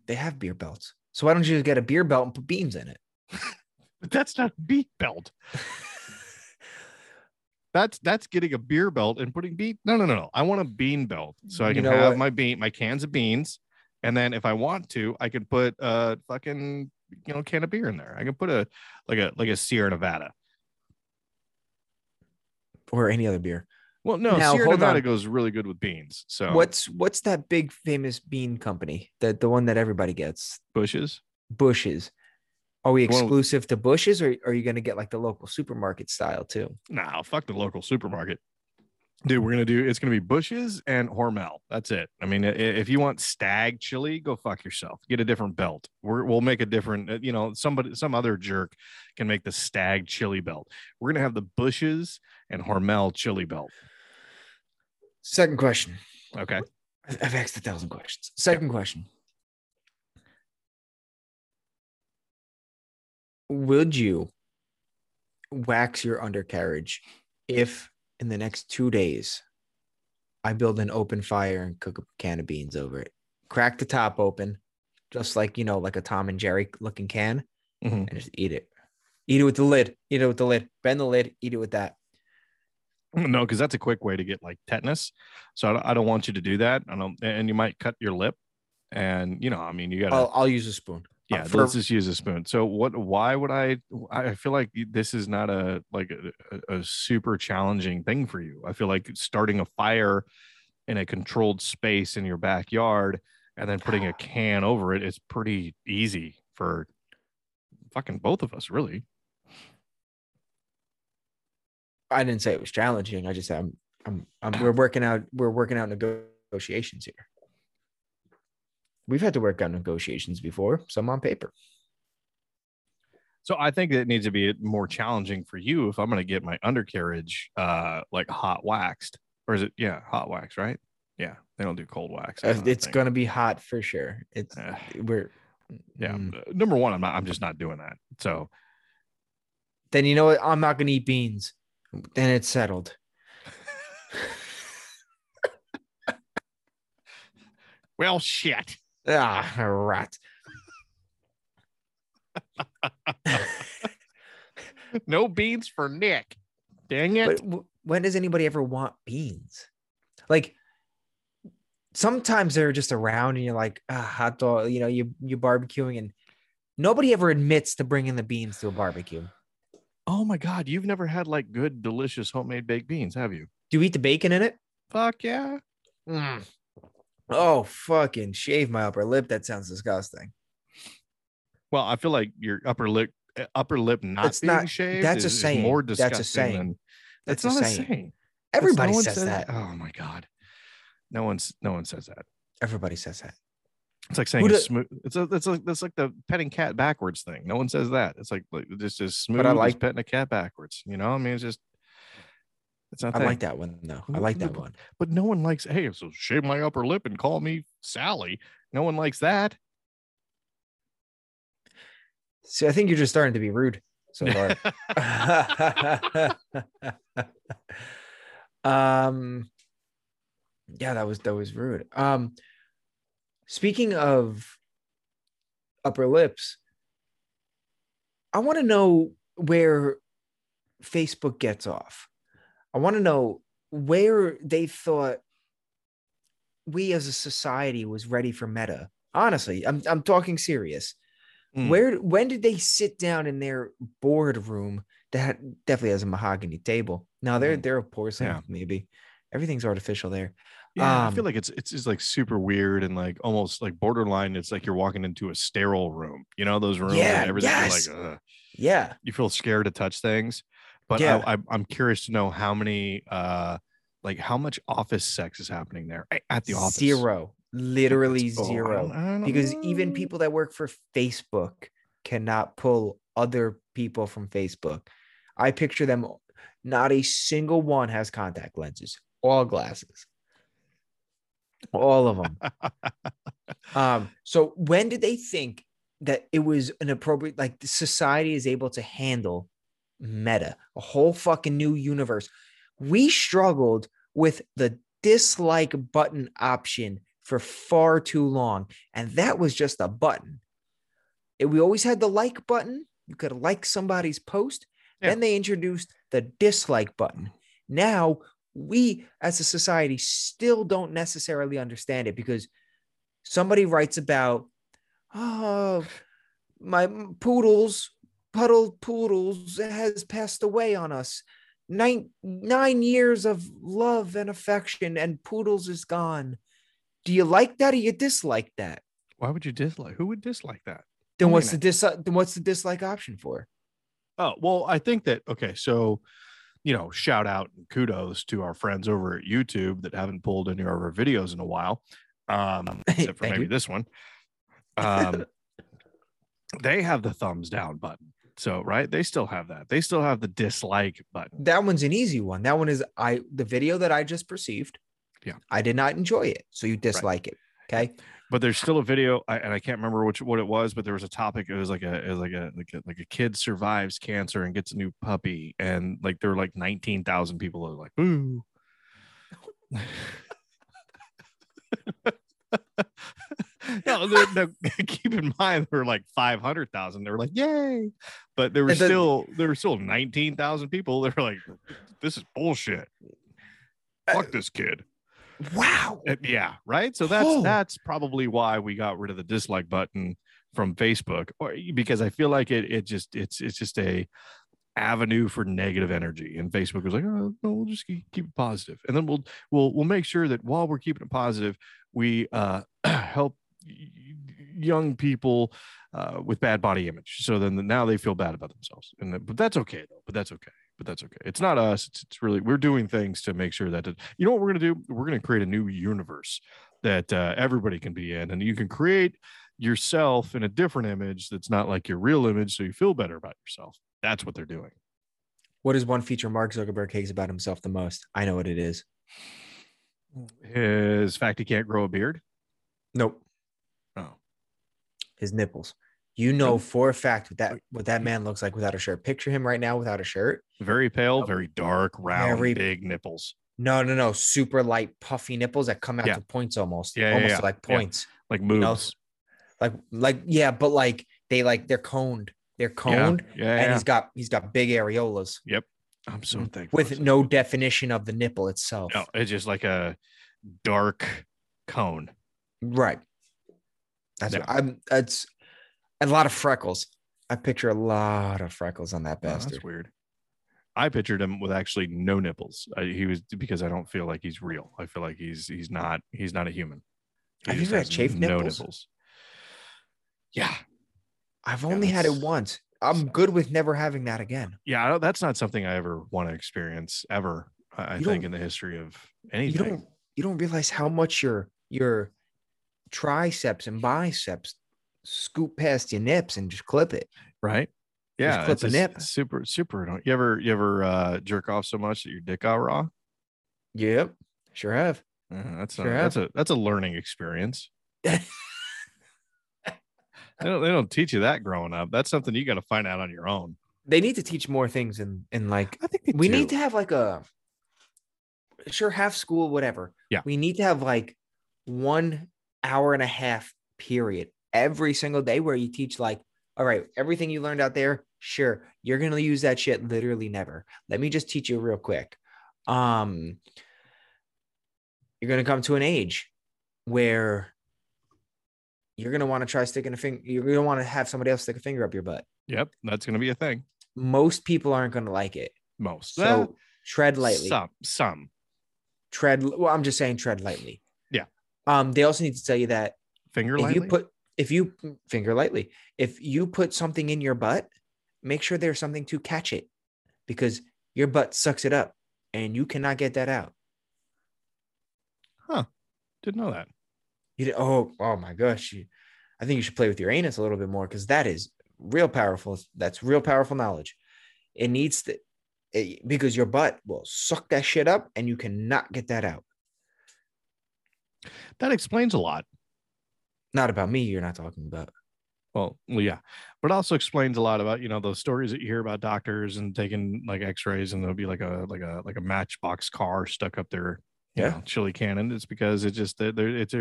they have beer belts. So why don't you just get a beer belt and put beans in it? But that's not a beat belt. That's that's getting a beer belt and putting bean. No, no, no, no. I want a bean belt so I You can know have what? my bean, my cans of beans, and then if I want to, I can put a fucking you know can of beer in there. I can put a like a like a Sierra Nevada. or any other beer. Well, no, Now, Sierra hold Nevada on. goes really good with beans. So What's what's that big famous bean company? That the one that everybody gets? Bush's? Bush's. Are we exclusive to Bush's, or are you going to get like the local supermarket style too? Nah, fuck the local supermarket. Dude, we're gonna do it's gonna be Bush's and Hormel. That's it. I mean, if you want Stagg chili, go fuck yourself. Get a different belt. We're, we'll make a different. uh, You know, somebody, some other jerk can make the Stagg chili belt. We're gonna have the Bush's and Hormel chili belt. Second question. Okay. I've asked a thousand questions. Second question. Would you wax your undercarriage if in the next two days I build an open fire and cook a can of beans over it? Crack the top open, just like you know, like a Tom and Jerry looking can, Mhm. and just eat it. Eat it with the lid. Eat it with the lid. Bend the lid. Eat it with that. No, because that's a quick way to get like tetanus. So I don't, I don't want you to do that. I don't, and you might cut your lip. And you know, I mean, you gotta. I'll, I'll use a spoon. yeah Uh, for- let's just use a spoon so what why would i i feel like this is not a like a, a- a super challenging thing for you i feel like starting a fire in a controlled space in your backyard and then putting a can over it is pretty easy for fucking both of us really I didn't say it was challenging. I just said I'm, I'm, I'm we're working out, we're working out negotiations here. We've had to work out negotiations before, some on paper. so i think it needs to be more challenging for you if i'm going to get my undercarriage uh like hot waxed or is it yeah hot wax right yeah they don't do cold wax Uh, That's not a it's gonna be hot for sure. It's Eh. we're yeah Mm. uh, number one i'm not i'm just not doing that so Then you know what? I'm not gonna eat beans. Then it's settled. well shit Ah, rat. no beans for nick dang it But when does anybody ever want beans? Like sometimes they're just around and you're like, ah, hot dog, you know, you you barbecuing and nobody ever admits to bringing the beans to a barbecue. Oh my god you've never had like good delicious homemade baked beans have you Do you eat the bacon in it? fuck yeah Mm. Oh, fucking shave my upper lip. That sounds disgusting. well i feel like your upper lip uh, upper lip not It's being not- shaved that's a is, is saying. more disgusting. That's a saying. than That's that's a not saying. a saying Everybody no one says that. oh my god no one's no one says that Everybody says that. It's like saying a smooth it's a, it's like that's like the petting cat backwards thing no one says that it's like like just as smooth I like- petting a cat backwards you know i mean it's just it's not I like that one though. I like that one. but no one likes hey so shave my upper lip and call me sally no one likes that See, I think you're just starting to be rude so far. um yeah that was that was rude um speaking of upper lips i want to know where facebook gets off i want to know where they thought we as a society was ready for meta. Honestly, I'm I'm talking serious. Mm. Where when did they sit down in their boardroom that definitely has a mahogany table? Now they're Mm. they're a porcelain, Yeah. maybe. Everything's artificial there. Yeah, I feel Um, like it's it's just like super weird and like almost like borderline. It's like you're walking into a sterile room. You know those rooms Yeah, and everything. yes. Like ugh. Yeah. you feel scared to touch things. But Yeah. I, I, I'm curious to know how many, uh, like how much office sex is happening there at the office. Zero. Literally Oh, I zero. don't- I don't because even people that work for Facebook cannot pull other people from Facebook. I picture them, not a single one has contact lenses, all glasses, all of them. um, so when did they think that it was an appropriate, like society is able to handle meta, a whole fucking new universe? We struggled with the dislike button option for far too long. And that was just a button. It- we always had the like button. You could like somebody's post. Yeah. Then they introduced the dislike button. Now we as a society still don't necessarily understand it because somebody writes about, oh, my poodles, puddle poodles has passed away on us. Nine nine years of love and affection, and poodles is gone. Do you like that or you dislike that? Why would you dislike? Who would dislike that? Then what's the dis then what's the dislike option for? Oh, well, I think that okay, so you know, shout out and kudos to our friends over at YouTube that haven't pulled any of our videos in a while. Um, except for maybe you. this one. Um they have the thumbs down button. So right, they still have that. They still have the dislike button. That one's an easy one. That one is I the video that I just perceived. Yeah. I did not enjoy it. So you dislike it. Okay. But there's still a video, I, and I can't remember which what it was, but there was a topic. It was like a it was like a like a like a kid survives cancer and gets a new puppy, and like there were like nineteen thousand people that were like, "Ooh." no, no, keep in mind there were like five hundred thousand. They were like, "Yay!" But there were And the- still there were still nineteen thousand people. They were like, "This is bullshit. Uh, Fuck this kid." Wow. Uh, yeah, right. So that's Oh. that's probably why we got rid of the dislike button from Facebook, or because I feel like it it just it's it's just a avenue for negative energy, and Facebook was like, oh, no, we'll just keep, keep it positive, and then we'll we'll we'll make sure that while we're keeping it positive, we uh help young people uh, with bad body image. So then now they feel bad about themselves, and but that's okay though. But that's okay. But that's okay. It's not us. It's, it's really we're doing things to make sure that it, you know what we're gonna do. We're gonna create a new universe that uh, everybody can be in, and you can create yourself in a different image that's not like your real image, so you feel better about yourself. That's what they're doing. What is one feature Mark Zuckerberg hates about himself the most? I know what it is. His fact he can't grow a beard. Nope. Oh, His nipples. You know for a fact what that what that man looks like without a shirt. Picture him right now without a shirt. very pale, very dark, round, Very- big nipples, No, no, no. Super light, puffy nipples that come out Yeah. to points almost. Yeah, yeah, almost yeah, like yeah. points. like know. Like like yeah, but like they like they're coned. They're coned. yeah, And yeah. he's got he's got big areolas Yep. I'm so thankful. with no definition of the nipple itself. no, it's just like a dark cone. Right. That's Yeah. what I'm that's a lot of freckles. I picture a lot of freckles on that Oh, bastard. that's weird. I pictured him with actually no nipples. I, he was because I don't feel like he's real. I feel like he's he's not he's not a human. He Have you ever had chafed nipples? Yeah, I've Yeah, only had it once. I'm good with never having that again. yeah. I don't- That's not something I ever want to experience ever. I, You think in the history of You anything. don't you don't realize how much your your triceps and biceps scoop past your nips and just clip it. right? Yeah, clip it's a just nip. super super. annoying. You ever you ever uh, jerk off so much that your dick got raw? Yep. Sure have. Uh, that's Sure a, that's a that's a learning experience. They don't, they don't teach you that growing up. That's something you got to find out on your own. they need to teach more things in in like I think we need to have like a sure half school whatever Yeah. we need to have like one hour and a half period every single day where you teach like all right everything you learned out there sure you're going to use that shit literally never let me just teach you real quick um you're going to come to an age where you're going to want to try sticking a finger you're going to want to have somebody else stick a finger up your butt Yep, that's going to be a thing. most people aren't going to like it Most. so Eh, tread lightly Some. Some. tread well i'm just saying tread lightly Yeah. um they also need to tell you that Finger if lightly. you put if you finger lightly if you put something in your butt make sure there's something to catch it because your butt sucks it up and you cannot get that out Huh. Didn't know that. you di- oh oh my gosh you, i think you should play with your anus a little bit more because that is real powerful that's real powerful knowledge it needs to it- because your butt will suck that shit up and you cannot get that out That explains a lot. Not about me you're not talking about Well, yeah, but it also explains a lot about you know those stories that you hear about doctors and taking like X-rays, and there'll be like a like a like a matchbox car stuck up their Yeah. know, chili cannon. It's because it just there- it's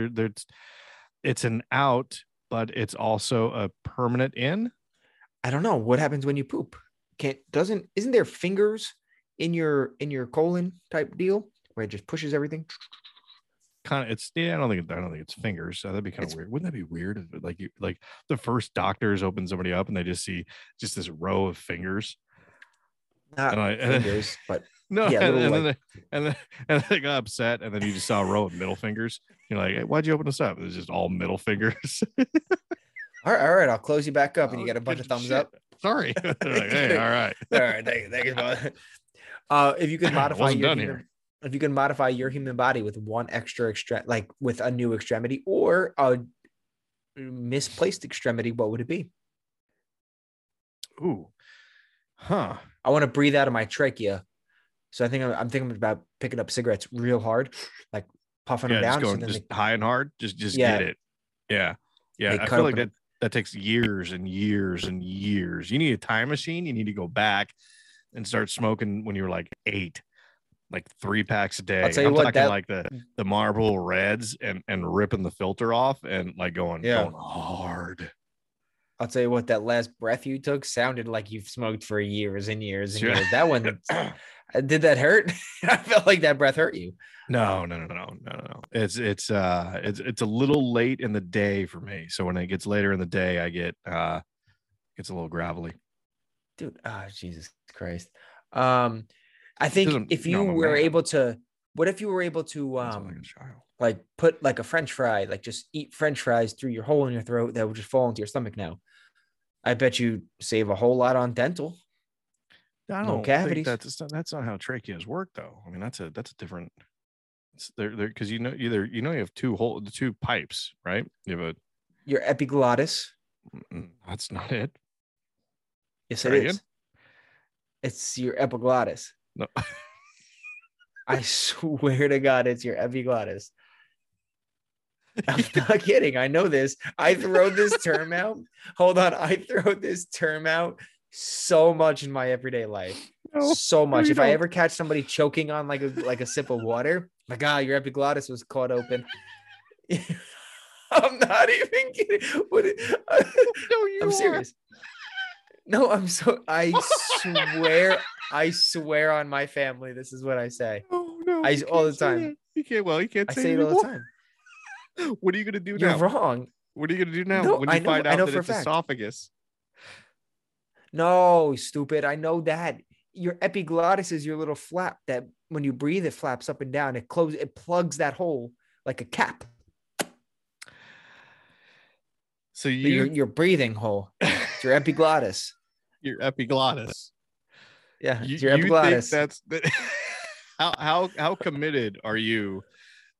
it's an out, but it's also a permanent in. I don't know what happens when you poop. Can't doesn't isn't there fingers in your in your colon type deal where it just pushes everything? Kind of, it's yeah. I don't think I don't think it's fingers. So that'd be kind It's- of weird. Wouldn't that be weird? If, like you like the first doctors open somebody up and they just see just this row of fingers. Not And I- and fingers, but No, Yeah, and, and then they, and then and then they got upset, and then you just saw a row of middle fingers. You're like, hey, why'd you open this up? It's just all middle fingers. all right, all right, I'll close you back up and you Oh, get a bunch of thumbs shit. up. Sorry. Like, hey, all right. All right, thank, thank you. Uh, if you could modify your done human, here. If you can modify your human body with one extra extra like with a new extremity or a misplaced extremity, what would it be? Ooh, huh? I want to breathe out of my trachea. So I think I'm, I'm thinking about picking up cigarettes real hard, like puffing Yeah, them down. so going then just they- high and hard. Just just Yeah. get it. Yeah, yeah. I feel like that that takes years and years and years. You need a time machine. You need to go back and start smoking when you were like eight, like three packs a day. tell you I'm what, talking that- like the the Marlboro Reds and and ripping the filter off and like going Yeah. going hard. I'll tell you what, that last breath you took sounded like you've smoked for years and years and Sure. years. That one, uh, did that hurt? I felt like that breath hurt you. No, no, no, no, no, no, no. It's it's uh it's it's a little late in the day for me. So when it gets later in the day, I get uh gets a little gravelly. Dude, ah, Jesus Christ. Um, I think if you were man. able to, what if you were able to, like um, like put like a French fry, like just eat French fries through your hole in your throat that would just fall into your stomach now? I bet you save a whole lot on dental. I don't cavities. think that's that's not, how tracheas work though. I mean, that's a that's a different. It's there there because you know either you know you have two hole the two pipes right. You have a Your epiglottis. that's not it. Yes, it is. It's your epiglottis. No. I swear to God, it's your epiglottis. I'm not kidding. I know this. I throw this term out. Hold on. I throw this term out so much in my everyday life. No, so much. If I don't. ever catch somebody choking on like a like a sip of water, my God, your epiglottis was caught open. I'm not even kidding. What no, you I'm are. serious. No, I'm so I swear, I swear on my family, this is what I say. No, no, I- all the time. You can't. Well, you can't I say, say it all the time. What are you gonna do now? You're wrong. What are you gonna do now No, when you I know- find out that it's fact. esophagus? No, stupid. I know that. Your epiglottis is your little flap that when you breathe, it flaps up and down. It closes, it plugs that hole like a cap. So But your you your breathing hole. It's your epiglottis. your epiglottis. Yeah, You, your you think that's that, how how how committed are you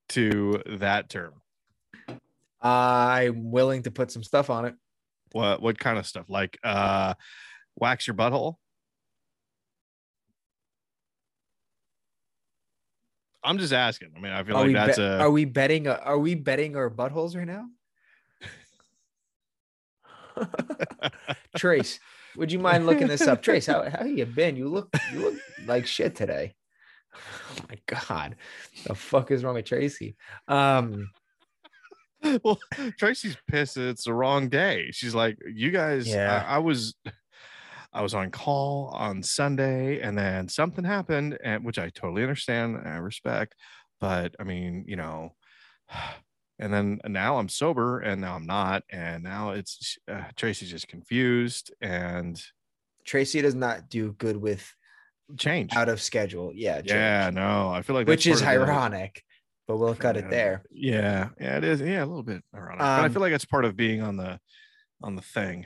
to that term? I'm willing to put some stuff on it. What what kind of stuff? Like uh wax your butthole? I'm just asking. I mean, I feel Are like that's bet- a are we betting? uh, Are we betting our buttholes right now? Trace, would you mind looking this up? Trace, how how you been? You look you look like shit today. Oh my god, the fuck is wrong with Tracy? Um, well, Tracy's pissed that it's the wrong day. She's like, you guys, Yeah. I, I was I was on call on Sunday and then something happened, and which I totally understand and I respect. But I mean, you know, and then now I'm sober and now I'm not. And now it's uh, Tracy's just confused and Tracy does not do good with change. out of schedule. Yeah. change. Yeah, no, I feel like Which is ironic, but we'll cut it there. Yeah, yeah, it is. Yeah, a little bit ironic, but I Um, feel like it's part of being on the on the thing.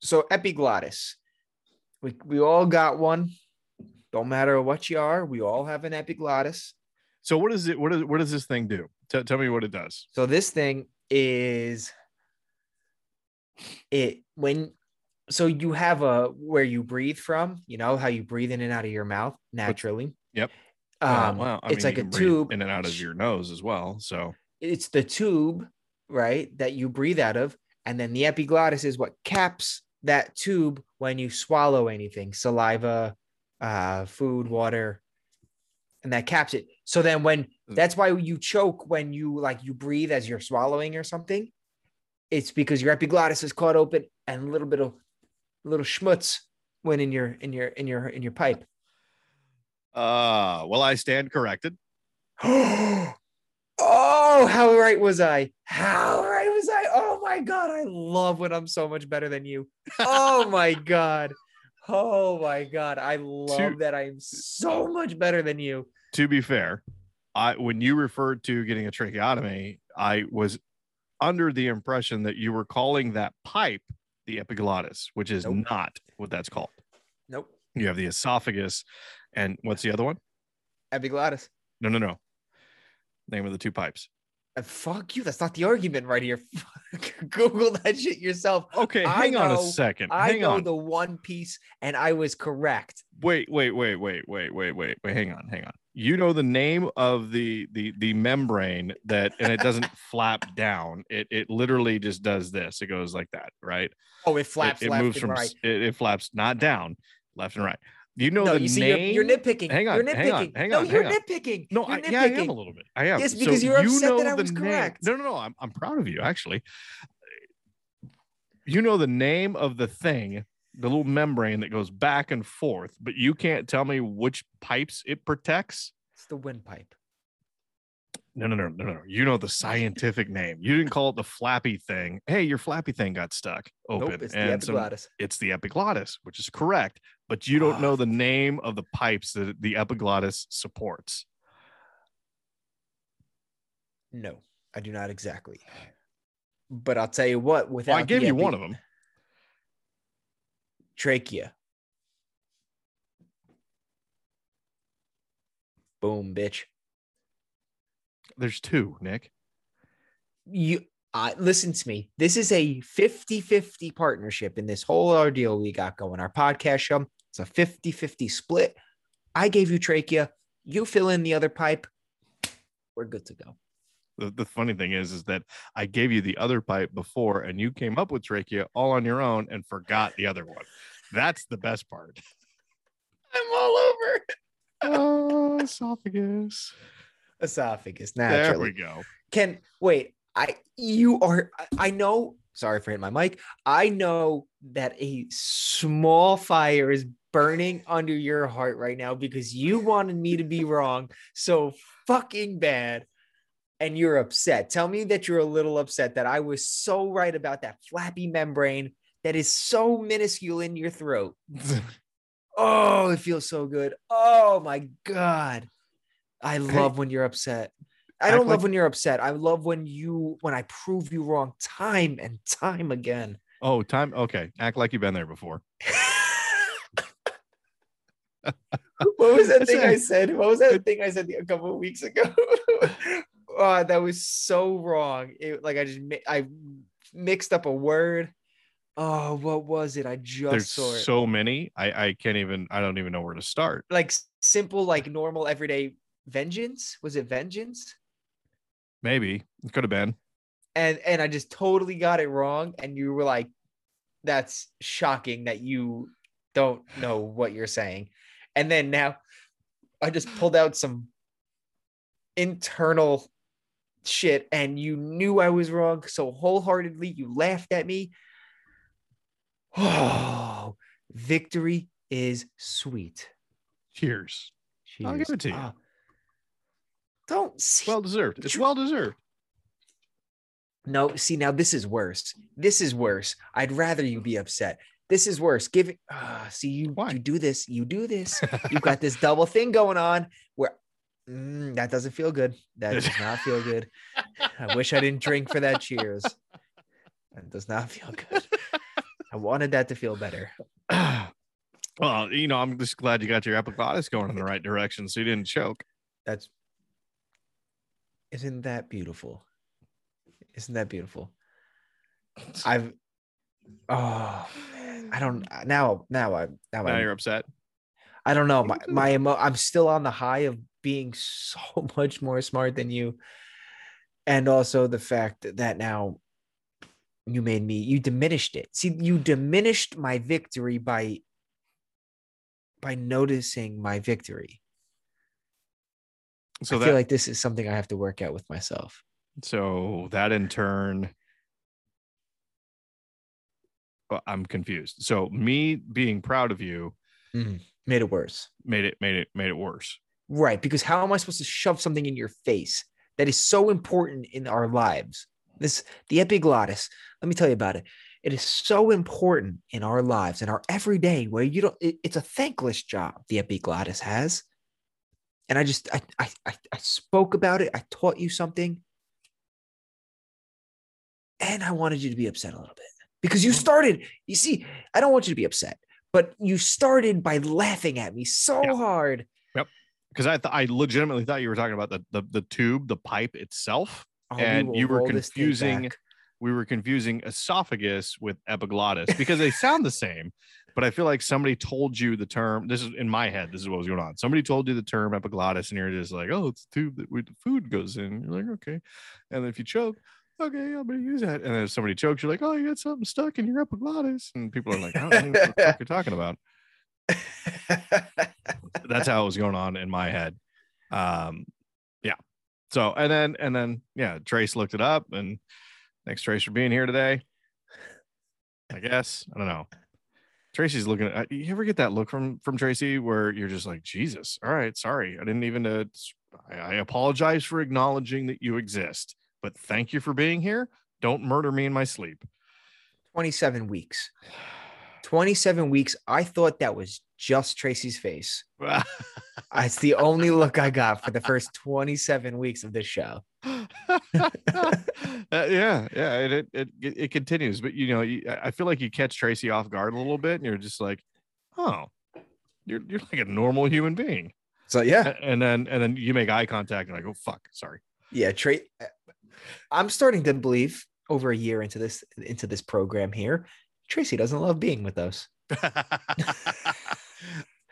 So epiglottis. We we all got one. Don't matter what you are, we all have an epiglottis. So what is it? What is what does this thing do? Tell tell me what it does. So this thing is it when so you have a where you breathe from, you know how you breathe in and out of your mouth naturally. Yep. Um, well, I it's mean, like a tube in and out of your nose as well. So it's the tube, right, that you breathe out of, and then the epiglottis is what caps that tube when you swallow anything, saliva, uh, food, water, and that caps it. So then when that's why you choke when you like you breathe as you're swallowing or something. It's because your epiglottis is caught open and a little bit of little schmutz went in your in your in your in your pipe. uh well, I stand corrected. oh, how right was I? How right was I? Oh my god, I love when I'm so much better than you. Oh my god. Oh my god, I love that I'm so much better than you. To be fair, I when you referred to getting a tracheotomy, I was under the impression that you were calling that pipe the epiglottis, which is Nope. not what that's called. Nope. You have the esophagus, and what's the other one? Epiglottis. No, no, no. Name of the two pipes. Uh, fuck you. That's not the argument right here. Google that shit yourself. Okay, I hang on a second. I hang know on. the one piece, and I was correct. wait, wait, wait, wait, wait, wait, wait, wait. Hang on, hang on. You know the name of the the the membrane that, and it doesn't flap down. It it literally just does this. It goes like that, right? Oh, it It- flaps it, left moves and from right. it, it flaps not down, left and right. You know no, the you see, name? you're, you're nitpicking. Hang on, you're hang on, nitpicking. hang no, you're nitpicking. no, you're I, yeah, I am a little bit. I am. Yes, So because you're you upset know that I the was name- correct. No, no, no. I'm I'm proud of you actually. You know the name of the thing, the little membrane that goes back and forth, but you can't tell me which pipes it protects. It's the windpipe. No, no, no, no, no. You know the scientific name. You didn't call it the flappy thing. Hey, your flappy thing got stuck open, Nope, it's the and some- epiglottis. it's the epiglottis, which is correct. But you don't know Ah. the name of the pipes that the epiglottis supports. No, I do not exactly. But I'll tell you what, without Well, I gave the you one of them. Trachea. Boom, bitch. There's two, Nick. You uh, listen to me. This is a 50-50 partnership in this whole ordeal we got going. Our podcast show, it's a 50-50 split. I gave you trachea. You fill in the other pipe. We're good to go. The, the funny thing is, is that I gave you the other pipe before, and you came up with trachea all on your own and forgot the other one. That's the best part. I'm all over Oh, esophagus. esophagus There naturally. we go. Can wait. I you are. I- I know. Sorry for hitting my mic. I know that a small fire is burning under your heart right now because you wanted me to be wrong so fucking bad, and you're upset. Tell me that you're a little upset that I was so right about that flappy membrane that is so minuscule in your throat. Oh, it feels so good. Oh my god. I love when you're upset. I don't love when you're upset. I love when you when I prove you wrong time and time again. oh, time. Okay. Act like you've been there before. what was that thing I said? What was that thing I said a couple of weeks ago? Oh, that was so wrong. It like I just I mixed up a word. Oh, what was it? I just There's saw it. so many. I, I can't even, I don't even know where to start. like simple, like normal, everyday vengeance. Was it vengeance? Maybe it could have been. and and I just totally got it wrong. And you were like, "That's shocking that you don't know what you're saying." And then now, I just pulled out some internal shit, and you knew I was wrong so wholeheartedly. You laughed at me. Oh, victory is sweet. Cheers. I'll give it to you. Ah. don't see. Well deserved. It's well deserved. no, see now this is worse. This is worse. I'd rather you be upset. This is worse. Give it. ah, see you. Why? You do this. You do this. You've got this double thing going on where Mm, that doesn't feel good. That does not feel good. I wish I didn't drink for that. Cheers. That does not feel good. I wanted that to feel better. well, you know, I'm just glad you got your epiglottis going in the right direction so you didn't choke. That's isn't that beautiful? Isn't that beautiful? I've oh man, I don't now now I now Now I you're upset. I don't know my my emo- I'm still on the high of being so much more smart than you, and also the fact that now you made me you diminished it. See, you diminished my victory by by noticing my victory. So I that feel like this is something I have to work out with myself. so that in turn well, I'm confused. So me being proud of you mm-hmm. Made it worse. made it made it made it worse. Right. Because how am I supposed to shove something in your face that is so important in our lives? This, the epiglottis, let me tell you about it. It is so important in our lives, in our everyday, where you don't, it- it's a thankless job the epiglottis has. And I just, I, I, I, I spoke about it. I taught you something. And I wanted you to be upset a little bit because you mm-hmm. started, you see, I don't want you to be upset, but you started by laughing at me so Yeah. hard. Because I th- I legitimately thought you were talking about the the, the tube, the pipe itself. Oh, And will you were roll this thing confusing- We were confusing esophagus with epiglottis because they sound the same. But I feel like somebody told you the term. This is in my head. This is what was going on. Somebody told you the term epiglottis, and you're just like, "Oh, it's the tube that where the food goes in." You're like, "Okay," and if you choke, okay, I'm gonna use that. And then if somebody chokes, you're like, "Oh, you got something stuck in your epiglottis," and people are like, "I don't know what the fuck you're talking about." that's how it was going on in my head. Um, yeah. So and then and then yeah, Trace looked it up, and thanks Trace for being here today. I guess I don't know. Tracy's looking at you. Ever get that look from from Tracy where you're just like, Jesus, all right, sorry, I didn't even. Uh, I, I apologize for acknowledging that you exist, but thank you for being here. Don't murder me in my sleep. 27 weeks. 27 weeks. I thought that was just Tracy's face. It's the only look I got for the first 27 weeks of this show. Uh, yeah, yeah, it, it it it continues, but you know, you, I feel like you catch Tracy off guard a little bit, and you're just like, oh, you're you're like a normal human being, So yeah, and then and then you make eye contact, and I go, fuck, sorry. yeah, Tra- I'm starting to believe over a year into this into this program here, Tracy doesn't love being with us.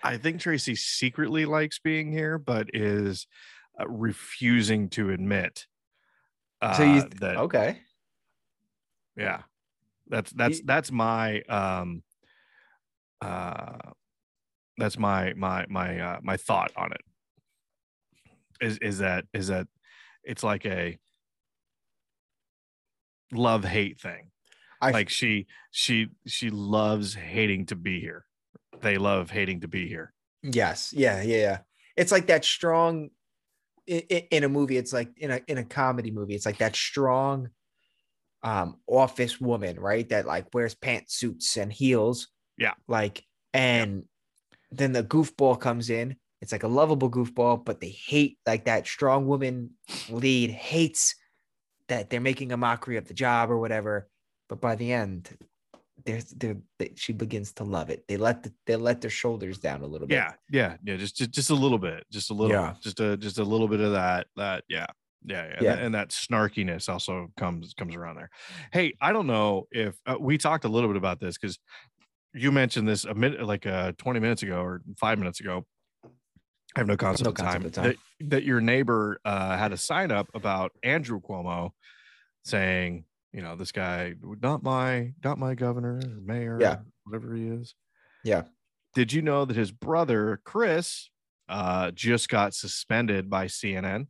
I think Tracy secretly likes being here, but is uh, refusing to admit. Uh, So you that okay? yeah that's that's You- that's my um uh that's my my my uh my thought on it is is that is that it's like a love hate thing I like she she she loves hating to be here they love hating to be here Yes. Yeah. Yeah. Yeah. It's like that strong in, in a movie. It's like in a in a comedy movie. It's like that strong um office woman, right? That like wears pantsuits and heels. Yeah. Like and then the goofball comes in. It's like a lovable goofball, but they hate like that strong woman lead hates that they're making a mockery of the job or whatever. But by the end, there's there they, she begins to love it. They let the, they let their shoulders down a little bit. yeah yeah yeah just just, just a little bit just a little Yeah. just a just a little bit of that that yeah yeah yeah, Yeah. And, that, and that snarkiness also comes comes around there hey i don't know if uh, we talked a little bit about this because you mentioned this a minute like uh 20 minutes ago or five minutes ago i have no concept, No of, time, of time. That, that your neighbor uh had a sign up about andrew cuomo saying you know this guy not my not my governor or mayor Yeah. whatever he is Yeah. did you know that his brother Chris uh, just got suspended by CNN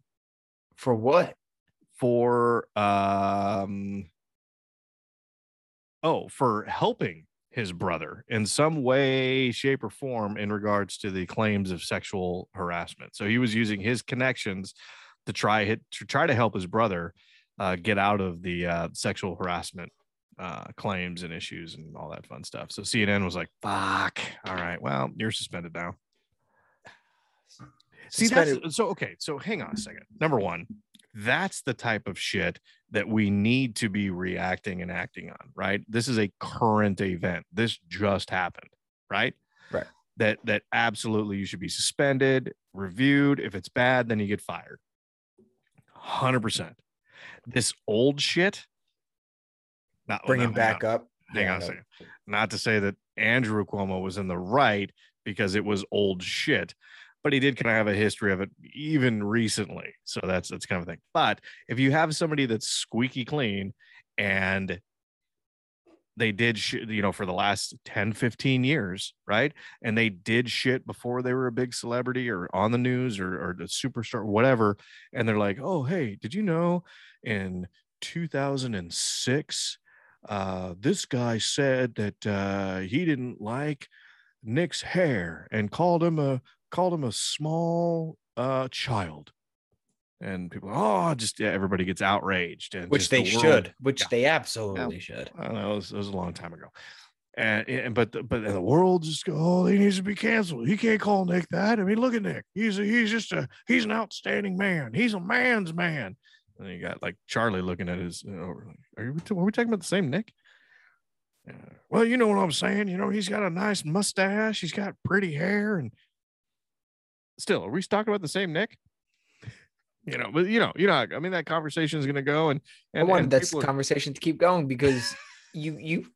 For what? for um, oh for helping his brother in some way, shape, or form in regards to the claims of sexual harassment. So he was using his connections to try hit to try to help his brother uh, get out of the uh, sexual harassment uh, claims and issues and all that fun stuff. So CNN was like, "Fuck, all right, well, you're suspended now." See, Suspended- that's so okay. So hang on a second. Number one, that's the type of shit that we need to be reacting and acting on, right? This is a current event. This just happened, right? Right. That that absolutely you should be suspended, reviewed. If it's bad, then you get fired. Hundred percent. This old shit. Not, bringing no, him hang back on. up. Hang Yeah, on a second. Not to say that Andrew Cuomo was in the right because it was old shit, but he did kind of have a history of it even recently. So that's that's kind of a thing. But if you have somebody that's squeaky clean and they did you know, for the last 10, 15 years, right? And they did shit before they were a big celebrity or on the news or, or a superstar, whatever. And they're like, oh, hey, did you know in 2006, uh, this guy said that uh, he didn't like Nick's hair and called him a called him a small uh, child. And people, oh, just yeah, everybody gets outraged, and Which they the should. Which Yeah. they absolutely should. I don't know. It was, it was a long time ago. And, and but the, but the world just go, oh, he needs to be canceled. He can't call Nick that. I mean, look at Nick. He's a, he's just a he's an outstanding man. He's a man's man. And you got like Charlie looking at his. You know, are, you, are we talking about the same Nick? Yeah. Well, you know what I'm saying. You know, he's got a nice mustache. He's got pretty hair, and still, are we talking about the same Nick? You know, but you know, you know, I mean, that conversation is going to go, and I and, wanted and that are- conversation to keep going because you you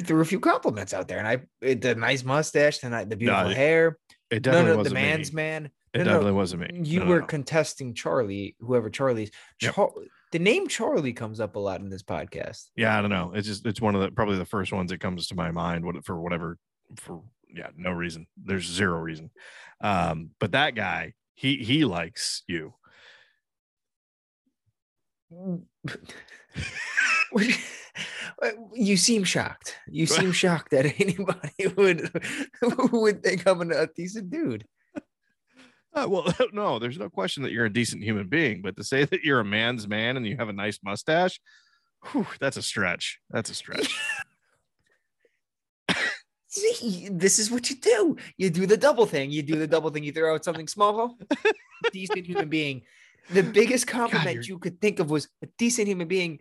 threw a few compliments out there, and I the nice mustache, the the beautiful it hair. it No, definitely no, the wasn't me. man's man. It No, no, definitely wasn't me. You No, no, were no. contesting Charlie, whoever Charlie's. Yep. Char- the name Charlie comes up a lot in this podcast. yeah, I don't know. It's just it's one of the probably the first ones that comes to my mind. What for whatever for yeah, no reason. There's zero reason. Um, but that guy, he he likes you. you seem shocked. You seem shocked that anybody would would think I'm a decent dude. Uh, well, no, there's no question that you're a decent human being, but to say that you're a man's man and you have a nice mustache, whew, that's a stretch. That's a stretch. See, this is what you do. You do the double thing. You do the double thing. You throw out something small. decent human being. The biggest compliment you're- you could think of was a decent human being,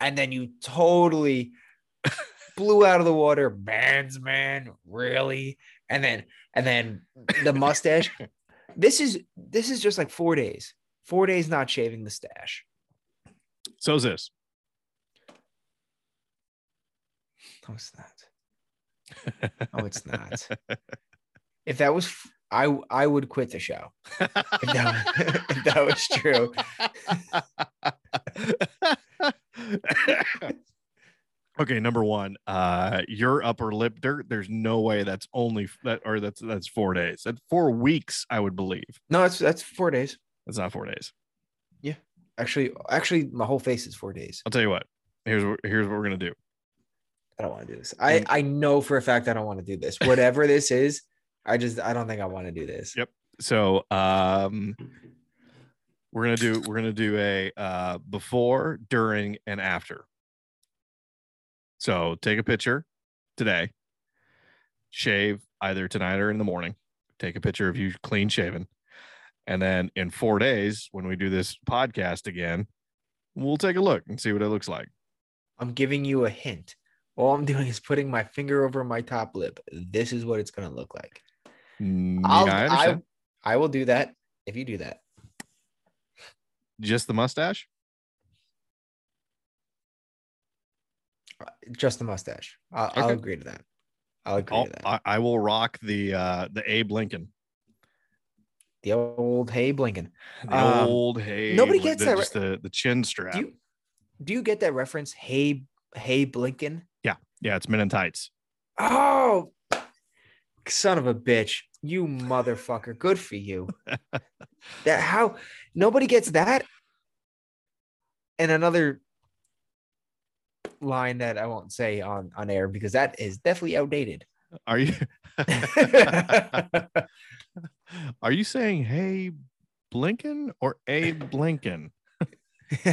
and then you totally blew out of the water. Man's man, really? And then and then the mustache. this is this is just like four days. Four days not shaving the stash. So's this. No, it's not. No, it's not. If that was, I I would quit the show. If that, if that was true. okay, number one, uh, your upper lip dirt. There's no way that's only that, or that's that's four days. That's four weeks, I would believe. No, that's that's four days. That's not four days. Yeah, actually, actually, my whole face is four days. I'll tell you what. Here's what here's what we're gonna do. I don't want to do this. I I know for a fact I don't want to do this. Whatever this is, I just I don't think I want to do this. Yep. So um we're gonna do we're gonna do a uh before, during, and after. So take a picture today, shave either tonight or in the morning. Take a picture of you clean shaven. And then in four days, when we do this podcast again, we'll take a look and see what it looks like. I'm giving you a hint. All I'm doing is putting my finger over my top lip. This is what it's gonna look like. Mm, I'll, yeah, I I. I will do that if you do that. Just the mustache. Just the mustache. I'll, I'll agree to that. I'll agree I'll, to that. I, I will rock the uh the Abe Lincoln. the old hey Blinkin. The Um, old hey, nobody gets the, that Just the the chin strap. Do you do you get that reference? Hey, hey Blinkin. yeah, Yeah, it's men in tights. Oh, son of a bitch. You motherfucker. Good for you. that how nobody gets that. And another line that I won't say on on air because that is definitely outdated. Are you Are you saying hey Blinkin or Abe Blinkin?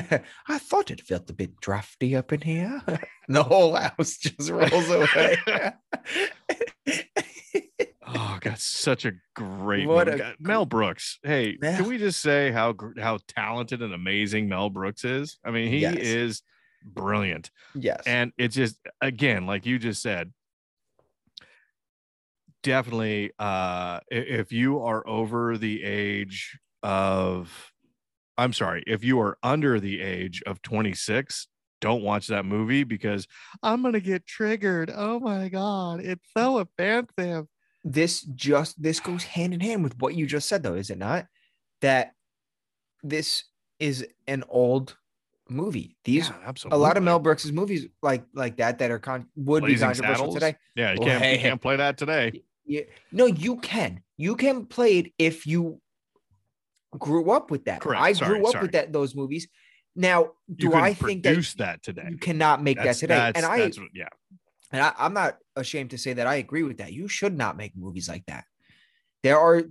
I thought it felt a bit drafty up in here. the whole house just rolls away. Oh, God, such a great What movie. a Mel Brooks. Hey, can we just say how how talented and amazing Mel Brooks is? I mean, he Yes. is brilliant. yes. And it's just again, like you just said, definitely uh if you are over the age of I'm sorry, if you are under the age of 26, don't watch that movie because I'm gonna get triggered. Oh my god, it's so offensive. This just this goes hand in hand with what you just said though is it not that this is an old movie these Yeah, a lot of mel brooks's movies like like that that are con- would Blazing be controversial Saddles? today Yeah, you Well, can't, hey, you can't play that today. yeah no you can you can play it if you grew up with that Correct. i Sorry, grew up sorry. with that those movies now do i think that that, today. you cannot make That's- that today and i what- yeah, and I, I'm not ashamed to say that I agree with that. You should not make movies like that. There are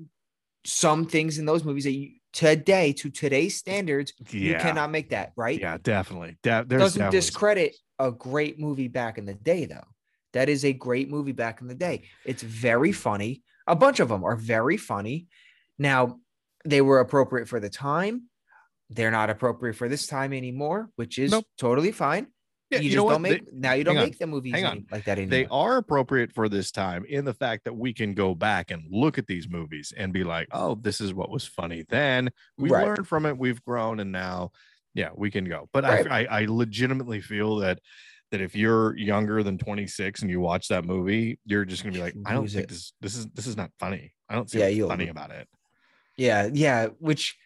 some things in those movies that you today, to today's standards, you cannot make that, right? yeah, definitely. De- Doesn't definitely- discredit a great movie back in the day, though. That is a great movie back in the day. It's very funny. A bunch of them are very funny. Now, they were appropriate for the time. They're not appropriate for this time anymore, which is Nope. totally fine. Yeah, you, you just don't make They- now you don't hang on, make the movies hang on. like that anymore. they are appropriate for this time in the fact that we can go back and look at these movies and be like, oh, this is what was funny then. We Right. learned from it, we've grown, and now, yeah, we can go. But Right. I, I, I legitimately feel that that if you're younger than 26 and you watch that movie, you're just gonna be like, I don't Lose think it. this this is this is not funny. I don't see Yeah, funny about it. Yeah, yeah, which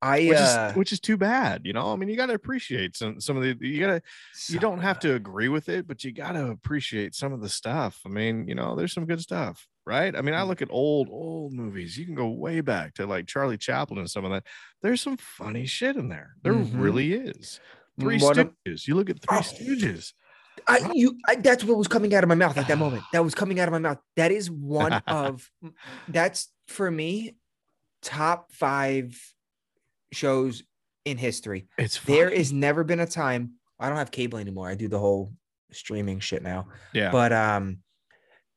I Which uh is which is too bad, you know. I mean, you gotta appreciate some some of the you gotta you don't have to agree with it, but you got to appreciate some of the stuff. I mean, you know, there's some good stuff, right? I mean, Mm. I look at old, old movies. You can go way back to like Charlie Chaplin and some of that. There's some funny shit in there. There Mhm. really is. Three of- Stooges. You look at Three Oh. Stooges. I you I, that's what was coming out of my mouth at that moment. That was coming out of my mouth. That is one of that's for me top 5 shows in history. It's There funny. never been a time I don't have cable anymore. I do the whole streaming shit now. yeah. But um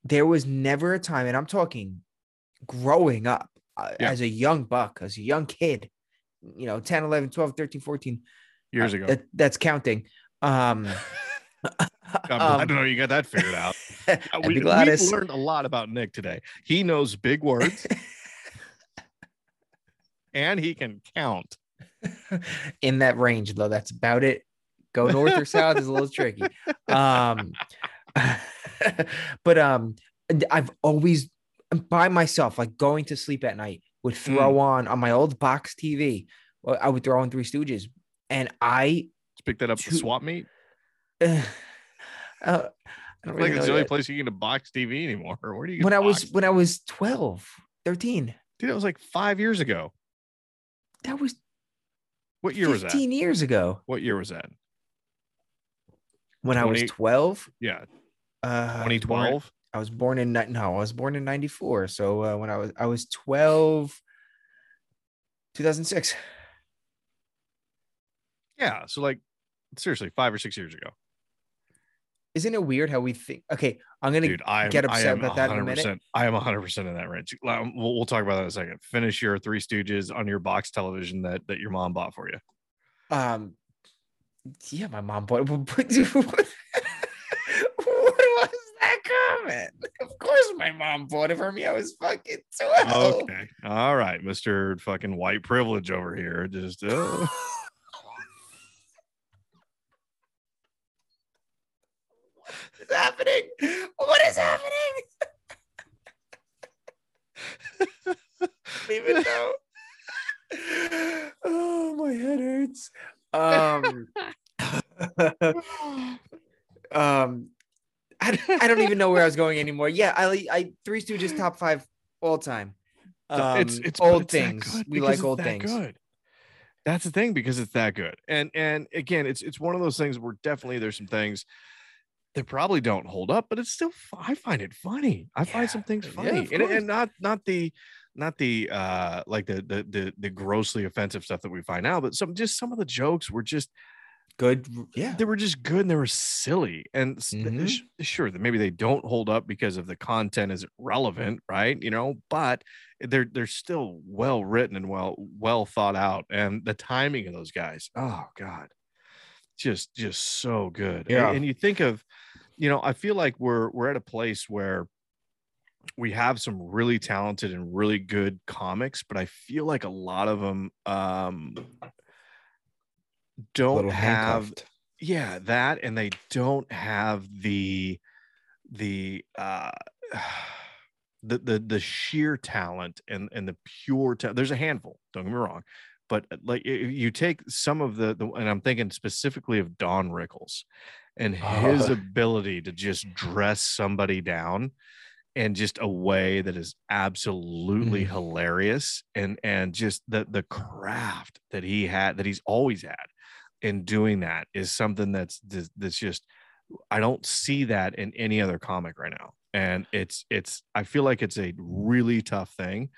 there was never a time and I'm talking growing up uh, Yeah. as a young buck, as a young kid, you know, 10, 11, 12, 13, 14 years uh, ago. that- that's counting. Um, glad um, know you got that figured out. Uh, we, we've learned a lot about Nick today. He knows big words and he can count. in that range, though. That's about it. Go north or south is a little tricky. Um, but um, I've always by myself, like going to sleep at night, would throw on on my old box TV. I would throw on Three Stooges, and I, Let's pick that up Two- swap meet. uh, I don't I really like it's the only place you can get a box TV anymore. Where do you get when I was box? when I was 12, 13. dude, that was like five years ago. That was What year was that? 15 years ago. What year was that? When I was 12, Yeah, uh, I was born- 2012. I was born in no, I was born in 94. So uh, when I was I was 12 2006. Yeah, so like seriously, five or six years ago, Isn't it weird how we think okay, I'm going to dude. I am, get upset about that in a minute. I am 100 percent in that range. Um, We'll, we'll talk about that in a second. Finish your Three Stooges on your box television that that your mom bought for you. um yeah, my mom bought what, what was that comment? Of course my mom bought it for me. I was fucking 12. Okay, all right, Mister fucking white privilege over here. Just uh, is happening? What is happening? don't even know. Oh, my head hurts. Um, um, I, I don't even know where I was going anymore. Yeah, I I Three Stooges top five all time. Um, it's it's old it's things. We like old things. Good. That's the thing because it's that good. And and again, it's it's one of those things where definitely there's some things that probably don't hold up, but it's still I find it funny. I find some things funny. of and, and not not the not the uh like the, the the the grossly offensive stuff that we find now, but some just some of the jokes were just Good. Yeah. they were just good and they were silly and Mhm. sh- sure that maybe they don't hold up because of the content isn't relevant right you know but they're they're still well written and well well thought out and the timing of those guys oh god just just so good And- Yeah. and, you think of you know i feel like we're we're at a place where we have some really talented and really good comics but i feel like a lot of them um don't have handcuffed. yeah that and they don't have the the uh the the the sheer talent and and the pure ta- there's a handful don't get me wrong but uh, like you take some of the, the and i'm thinking specifically of don rickles and his Oh. ability to just dress somebody down in just a way that is absolutely Mhm. hilarious and and just the the craft that he had that he's always had in doing that is something that's that's that's just I don't see that in any other comic right now. And it's it's I feel like it's a really tough thing.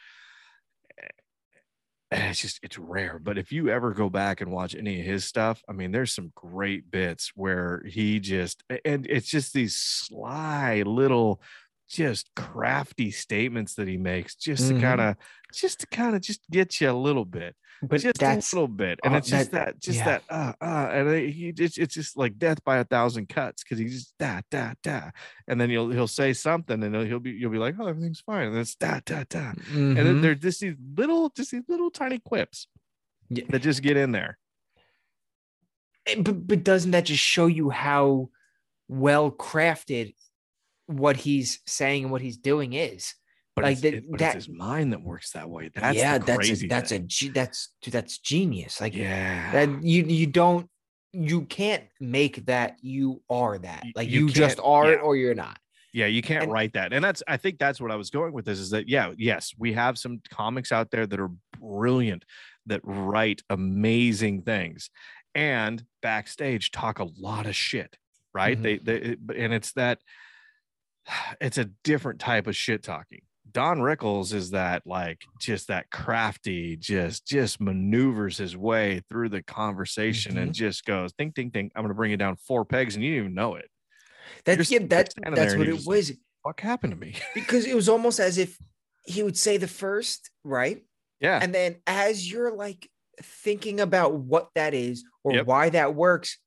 It's just it's rare. But if you ever go back and watch any of his stuff, I mean, there's some great bits where he just and it's just these sly little just crafty statements that he makes just to Mhm. kind of just to kind of just get you a little bit But just a little bit, and uh, it's just that- that, just yeah. that, uh, uh, and he just, it's just like death by a thousand cuts because he's just da da da, and then he'll he'll say something, and he'll be you'll be like, oh, everything's fine, and it's da da da, and then Mhm. there's just these little, just these little tiny quips Yeah. that just get in there. Eh, but, but doesn't that just show you how well crafted what he's saying and what he's doing is? But, Like it's, that- it- but that- his mind that works that way. That's yeah, the that's a, that's thing. a that's dude, that's genius. Like yeah. that you you don't you can't make that you are that. Like you you, just are yeah. it or you're not. Yeah, you can't And- write that. And that's I think that's what I was going with this is that yeah, yes, we have some comics out there that are brilliant that write amazing things and backstage talk a lot of shit, right? Mhm. They they and it's that it's a different type of shit talking. Don Rickles is that like just that crafty, just just maneuvers his way through the conversation and mm-hmm. just goes ding ding ding. I'm gonna bring you down four pegs and you didn't even know it. That's yeah, that, that's what it just like, was. What happened to me? because it was almost as if he would say the first, right? Yeah. And then as you're like thinking about what that is or Yep. why that works,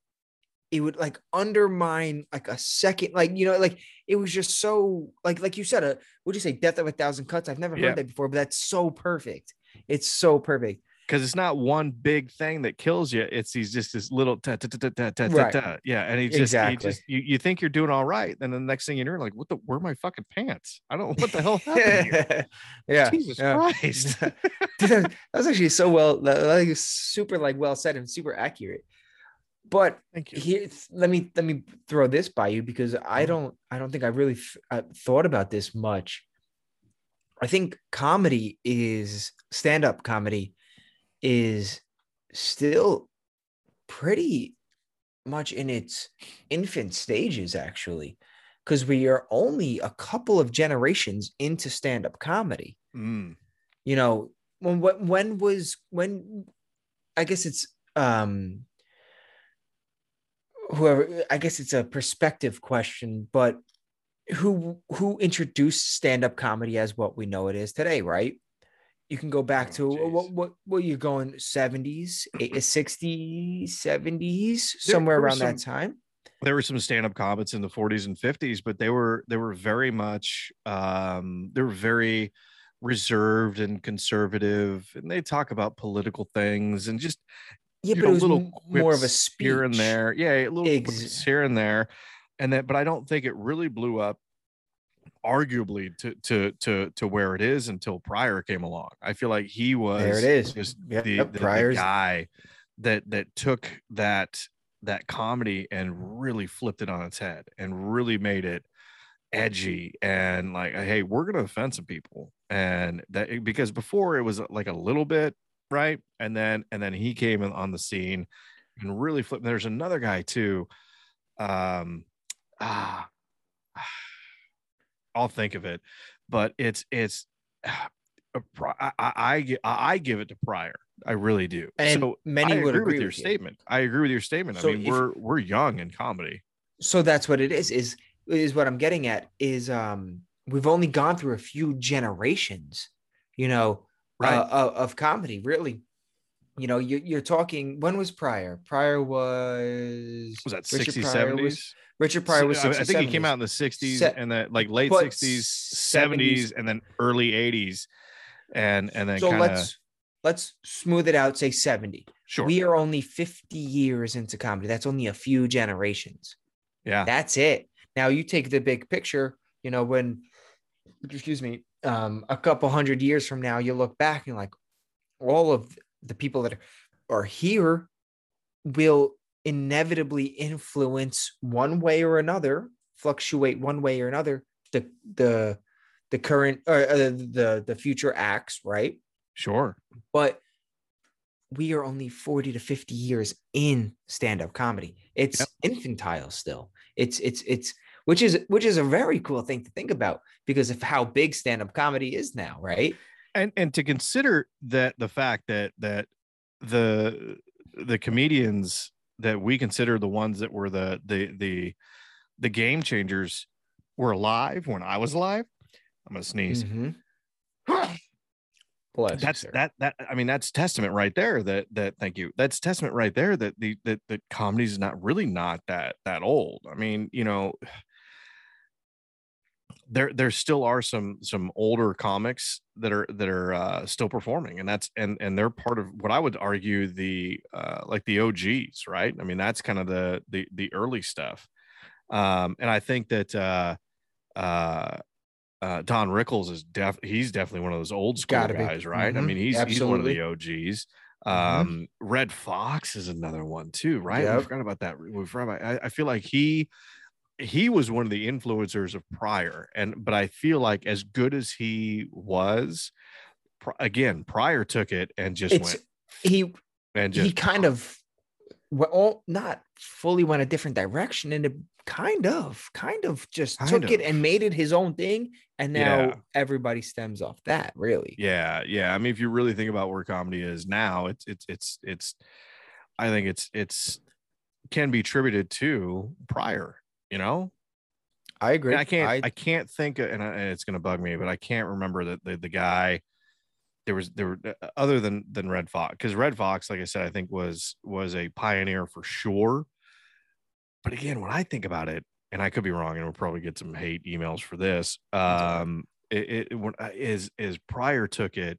it would like undermine like a second, like you know, like it was just so like like you said, a would you say death of a thousand cuts? I've never heard Yeah. that before, but that's so perfect. It's so perfect. because it's not one big thing that kills you. It's these just this little ta ta ta ta ta ta. Right. ta. Yeah, and he just Exactly. he just you, you think you're doing all right, and then the next thing you know, you're like, what the where are my fucking pants? I don't what the hell happened here? yeah. Jesus yeah. Christ. That was actually so well, like super like well said and super accurate. But Thank you. here let me let me throw this by you because i Mhm. don't i don't think i really th- uh, thought about this much i think comedy is stand-up comedy is still pretty much in its infant stages actually because we are only a couple of generations into stand-up comedy Mm. you know when when, when was when i guess it's um whoever i guess it's a perspective question but who who introduced stand-up comedy as what we know it is today right you can go back Oh, to geez. what what what you're going 70s eh, 60s 70s There- somewhere there around that time There were some stand-up comics in the 40s and 50s, but they were they were very much um they were very reserved and conservative, and they talk about political things and just yeah you but know, it was little more of a speech here and there. Yeah, a little Ex- here and there, and then but I don't think it really blew up, arguably to to to to where it is until Pryor came along. I feel like he was There it is. just Yep, the, yep, the, the guy that that took that that comedy and really flipped it on its head and really made it edgy and like hey we're gonna offend some people and that because before it was like a little bit right? And then and then he came in on the scene and really flipped. There's another guy too. Um, ah, I'll think of it, but it's it's. I, I, I give it to Pryor. I really do. And so many I would agree agree with your with you. statement. I agree with your statement. So I mean, if- we're we're young in comedy. so that's what it is is is what i'm getting at is um we've only gone through a few generations you know Right. uh, of, of comedy really you know you, you're talking when was Pryor Pryor was Was that 60s, Pryor 70s? was- richard pryor was I- I 60s, think he came out in the 60s Se- and then like late 60s, 70s 70s, and then early 80s. And and then so kind of let's let's smooth it out say 70 sure. we are only 50 years into comedy that's only a few generations yeah. That's it. Now you take the big picture, you know, when excuse me, um, a couple hundred years from now, you look back and like all of the people that are here will inevitably influence one way or another, fluctuate one way or another, the the the current or uh, the the future acts, right? Sure. but we are only 40 to 50 years in stand-up comedy it's Yep. infantile still it's it's it's which is which is a very cool thing to think about because of how big stand-up comedy is now right And and to consider that the fact that that the the comedians that we consider the ones that were the the the the game changers were alive when I was alive. I'm gonna sneeze. Mhm. Bless that's sir. that that i mean that's testament right there that that thank you that's testament right there that the that that comedy's not really not that that old i mean you know there there still are some some older comics that are that are uh still performing and that's and and they're part of what i would argue the uh like the og's right i mean that's kind of the the the early stuff um and i think that uh uh uh Don Rickles is def he's definitely one of those old school Gotta be. guys, right? I Mhm. mean, he's he's one of the. OGs. Mhm. Um Redd Foxx is another one too, right? We forgot about that. We forgot about I, I feel like he he was one of the influencers of Pryor, and but I feel like as good as he was, Pri- again, Pryor took it and just it's went he and he just kind of well oh, not fully went a different direction and it kind of kind of just Kind took it and made it his own thing and now Yeah. everybody stems off that really. Yeah yeah i mean if you really think about where comedy is now it's it's it's it's i think it's it's can be attributed to Pryor you know? I agree. And i can't I, I, can't think of, and, I, and it's going to bug me but i can't remember that the, the guy. There was there were uh, other than than Redd Foxx because Redd Foxx like i said i think was was a pioneer for sure. But again when i think about it and i could be wrong and we'll probably get some hate emails for this um it, it when uh, is is Pryor took it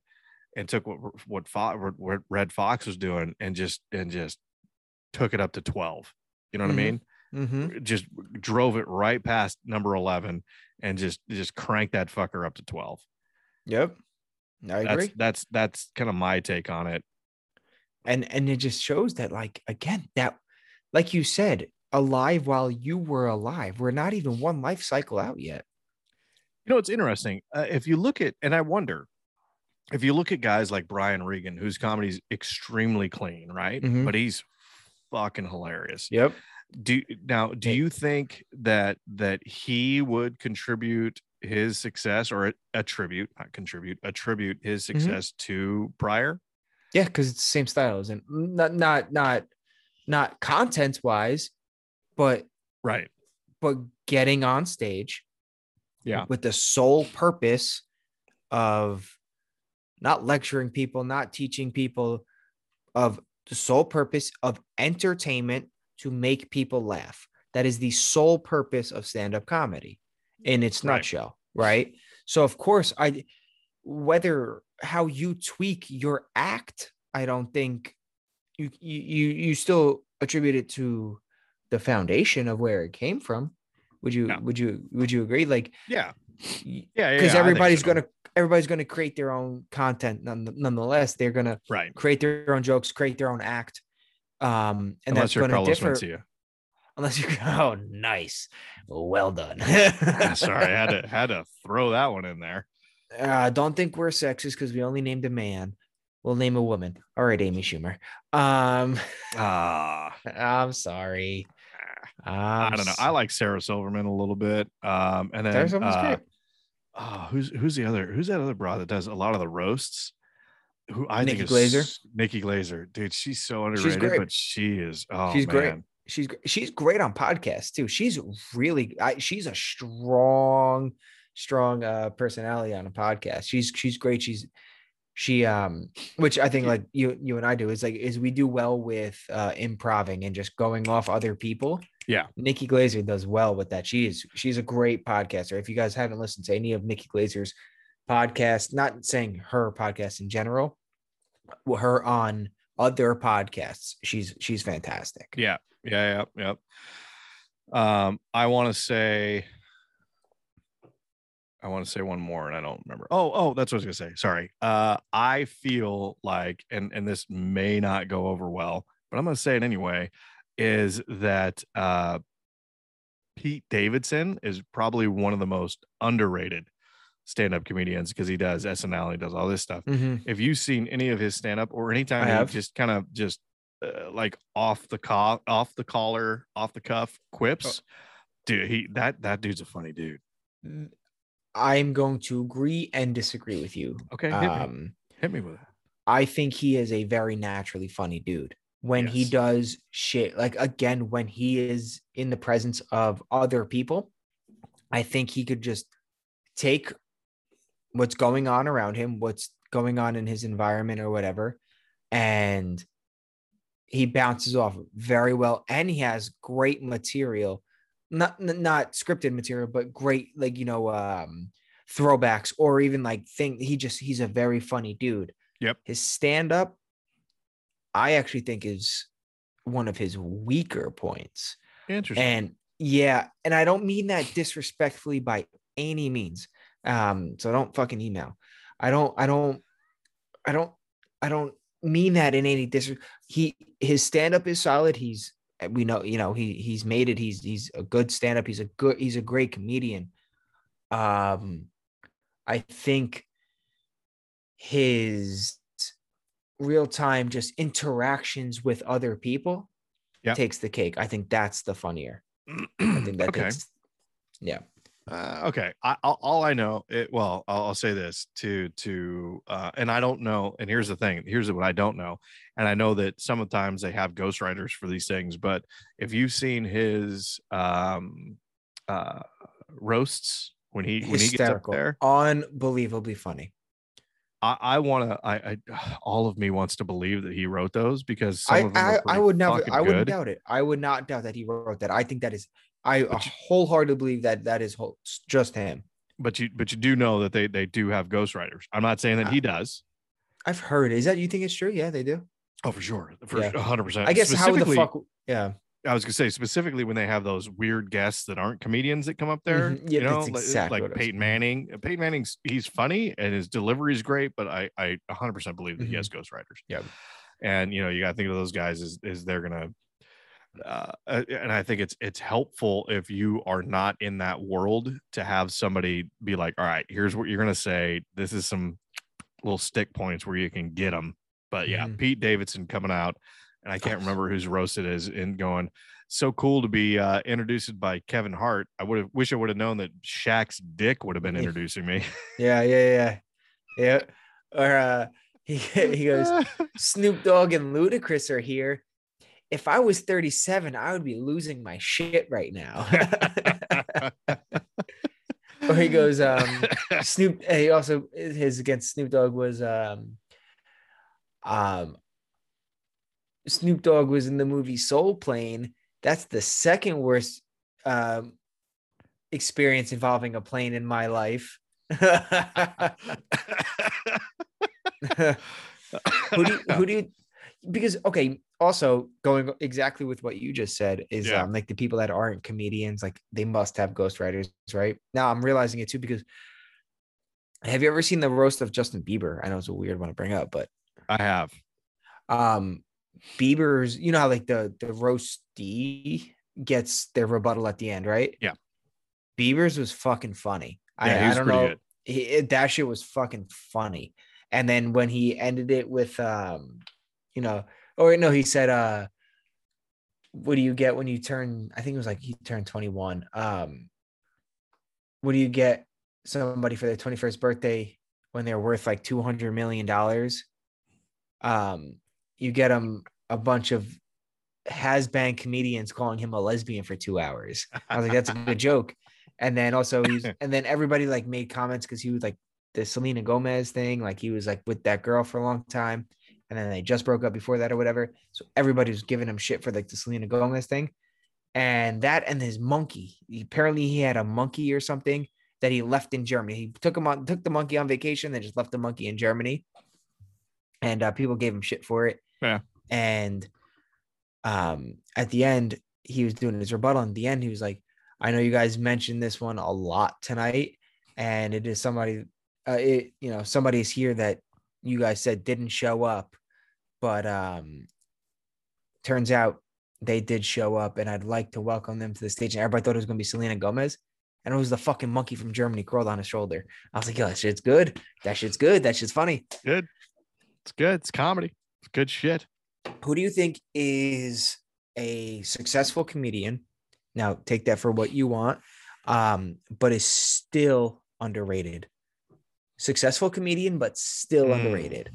and took what what, Fo- what Redd Foxx was doing and just and just took it up to 12 you know what Mhm. i mean Mhm. just drove it right past number 11 and just just cranked that fucker up to 12 yep. I that's agree. that's that's kind of my take on it. And and it just shows that like again that like you said alive while you were alive. We're not even one life cycle out yet. You know it's interesting uh, if you look at and i wonder if you look at guys like brian regan whose comedy's extremely clean right? Mhm. but he's fucking hilarious. Yep do now do you think that that he would contribute his success or attribute not contribute attribute his Mm-hmm. success to Pryor Yeah, because it's the same styles and not not not not content wise, but right but getting on stage Yeah. with the sole purpose of not lecturing people, not teaching people, of the sole purpose of entertainment to make people laugh. That is the sole purpose of stand-up comedy in its Right. nutshell, right? So of course, I whether how you tweak your act, I don't think you you you, still attribute it to the foundation of where it came from. Would you Yeah. would you would you agree? Like yeah yeah yeah, yeah, everybody's so. gonna everybody's gonna create their own content none, nonetheless. They're gonna right create their own jokes, create their own act. Um and unless that's you're carlos differ mencia unless you oh nice. Well done. sorry i had to had to throw that one in there uh, don't think we're sexist because we only named a man. We'll name a woman. All right, Amy Schumer. Um, Ah, I'm sorry. I don't know. I like Sarah Silverman a little bit. Um, and then uh, oh, who's who's the other? Who's that other broad that does a lot of the roasts? Who I Nikki think is Glazer? Nikki Glazer, dude. She's so underrated, She's great. but she is. Oh, She's great. She's she's great on podcasts too. She's really I, she's a strong strong uh personality on a podcast. She's she's great. She's she um which I think like you you and I do is like is we do well with uh improving and just going off other people. Yeah. Nikki Glazer does well with that. She is she's a great podcaster. If you guys haven't listened to any of Nikki Glazer's podcast, not saying her podcast in general, her on other podcasts, she's she's fantastic. Yeah, yeah, yeah, yeah. Um, I want to say, I want to say one more, and I don't remember. Oh, oh, that's what I was gonna say. Sorry. Uh, I feel like, and and this may not go over well, but I'm gonna say it anyway. Is that uh, Pete Davidson is probably one of the most underrated stand-up comedians because he does SNL, he does all this stuff Mhm. if you've seen any of his stand up or anytime he just kind of just uh, like off the co- off the collar, off the cuff quips, dude, he that that dude's a funny dude. I'm going to agree and disagree with you. Okay, hit me, Um, hit me with it. I think he is a very naturally funny dude. When he does shit, like again, when he is in the presence of other people, I think he could just take what's going on around him, what's going on in his environment or whatever, and he bounces off very well. And he has great material, not not scripted material, but great like you know um throwbacks or even like thing. He just he's a very funny dude. Yep. His stand up, I actually think is one of his weaker points. Interesting. And yeah, and I don't mean that disrespectfully by any means. Um, so don't fucking email. I don't, I don't, I don't, I don't mean that in any dis. He his stand up is solid. He's we know, you know, he he's made it. He's he's a good stand up. He's a good, he's a great comedian. Um, I think his real time just interactions with other people Yeah. takes the cake. I think that's the funnier. I think that okay. takes yeah. Uh, okay. I, I'll, all I know, it, well, I'll, I'll say this to to, uh, and I don't know. And here's the thing. Here's what I don't know. And I know that sometimes they have ghostwriters for these things. But if you've seen his um, uh, roasts when he when he gets up there, Unbelievably funny. I, I want to. I, I all of me wants to believe that he wrote those because some I of them I, I would never I wouldn't doubt it. I would not doubt that he wrote that. I think that is I But wholeheartedly believe that that is whole, just him. But you but you do know that they they do have ghostwriters. I'm not saying that Uh, he does. I've heard. Is that you think it's true? Yeah, they do. Oh, for sure, for Yeah. hundred percent. I guess how the fuck yeah. I was gonna say specifically when they have those weird guests that aren't comedians that come up there. Mhm. Yeah, you know, like- exactly like I Peyton Manning. Peyton Manning's he's funny and his delivery is great, but I I 100 percent believe that he Mhm. has ghostwriters. Yeah, and you know you got to think of those guys as is they're gonna. Uh, uh, and I think it's it's helpful if you are not in that world to have somebody be like, all right, here's what you're gonna say. This is some little stick points where you can get them. But yeah, Mhm. Pete Davidson coming out, and I can't remember who's roasted is and going so cool to be uh, introduced by Kevin Hart. I would have wish I would have known that Shaq's dick would have been introducing me. Yeah, yeah, yeah. Yeah. Or uh he he goes, Snoop Dogg and Ludacris are here. If I was 37, I would be losing my shit right now. or he goes, um, Snoop. He also his against Snoop Dogg was um, um, Snoop Dogg was in the movie Soul Plane. That's the second worst um, experience involving a plane in my life. who do you, who do you because okay also going exactly with what you just said is Yeah. um like the people that aren't comedians like they must have ghostwriters right now i'm realizing it too because have you ever seen the roast of justin bieber i know it's a weird one to bring up but I have. um bieber's you know how like the the roastee gets their rebuttal at the end right Yeah. bieber's was fucking funny Yeah, I, I don't know he, it, that shit was fucking funny And then when he ended it with, um, you know, or no, he said, uh, what do you get when you turn, I think it was like he turned 21. Um, what do you get somebody for their 21st birthday when they're worth like 200 million dollars? Um, you get them a bunch of has been comedians calling him a lesbian for two hours. I was like, that's a good joke. And then also he's and then everybody like made comments because he was like the Selena Gomez thing, like he was like with that girl for a long time, and then they just broke up before that or whatever. So everybody was giving him shit for like the Selena Gomez thing. And that and his monkey. He, apparently he had a monkey or something that he left in Germany. He took him on took the monkey on vacation, then just left the monkey in Germany. And uh, people gave him shit for it. Yeah. And um, at the end, he was doing his rebuttal. In the end, he was like, I know you guys mentioned this one a lot tonight, and it is somebody, uh, it you know, somebody is here that you guys said didn't show up, but um, turns out they did show up, and I'd like to welcome them to the stage. And everybody thought it was going to be Selena Gomez, and it was the fucking monkey from Germany crawled on his shoulder. I was like, yo, that shit's good. That shit's good. That shit's funny. Good. It's good. It's comedy. It's good shit. Who do you think is a successful comedian? Now, take that for what you want, um, but is still underrated. Successful comedian, but still Mm. underrated.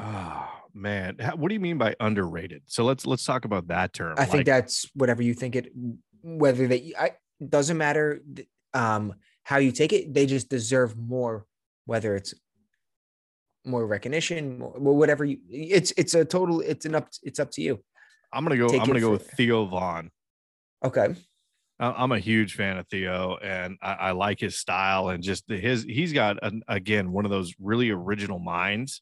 Oh man, what do you mean by underrated? So let's let's talk about that term. I think that's whatever you think it. Whether they, I doesn't matter um, how you take it. They just deserve more. Whether it's more recognition, more, whatever you. It's it's a total. It's an up. It's up to you. I'm gonna go. take I'm gonna go for- with Theo Von. Okay. I'm a huge fan of Theo, and I, I like his style and just the, his. He's got an, again one of those really original minds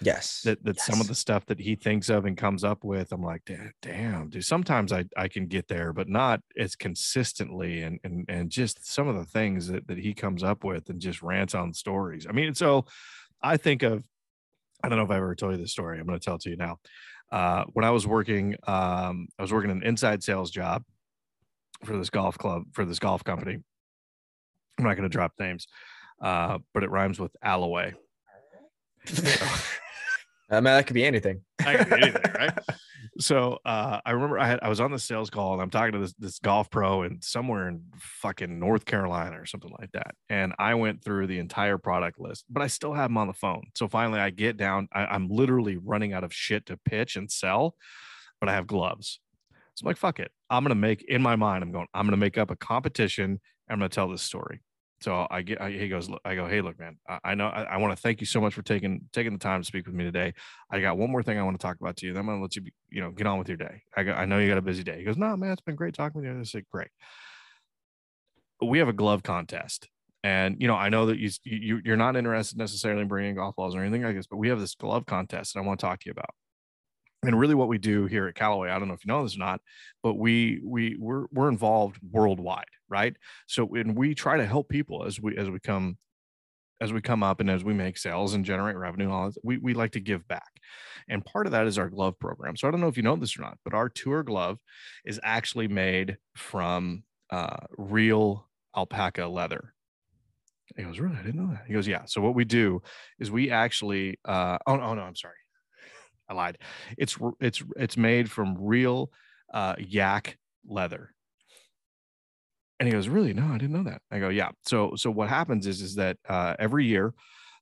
Yes. that that some of the stuff that he thinks of and comes up with. I'm like, "Da- damn, dude. Sometimes I I can get there, but not as consistently, and and and just some of the things that that he comes up with and just rants on stories. I mean, so I think of. I don't know if I ever told you this story. I'm going to tell it to you now. Uh, when I was working, um, I was working an inside sales job for this golf club for this golf company. I'm not going to drop names, uh, but it rhymes with Alloway. I mean, that could be anything. I can do anything, right? So uh, I remember I had I was on the sales call and I'm talking to this this golf pro and somewhere in fucking North Carolina or something like that. And I went through the entire product list, but I still have them on the phone. So finally I get down. I, I'm literally running out of shit to pitch and sell, but I have gloves. So I'm like, fuck it. I'm gonna make in my mind, I'm going, I'm gonna make up a competition. And I'm gonna tell this story. So I get, I, he goes, look, I go, hey, look, man, I, I know, I, I want to thank you so much for taking taking the time to speak with me today. I got one more thing I want to talk about to you. Then I'm gonna let you, be, you know, get on with your day. I I know you got a busy day. He goes, no, man, it's been great talking with you. I said, great. We have a glove contest, and you know, I know that you, you you're not interested necessarily in bringing golf balls or anything like this, but we have this glove contest, and I want to talk to you about. And really, what we do here at Callaway, I don't know if you know this or not, but we we we're we're involved worldwide, right? So when we try to help people as we as we come as we come up and as we make sales and generate revenue and all we, we like to give back. And part of that is our glove program. So I don't know if you know this or not, but our tour glove is actually made from uh, real alpaca leather. He goes, really? I didn't know that. He goes, yeah. So what we do is we actually, uh, oh, oh no, I'm sorry. I lied. It's, it's, it's made from real uh, yak leather. And he goes really? No i didn't know that. I go yeah. So so what happens is is that uh, every year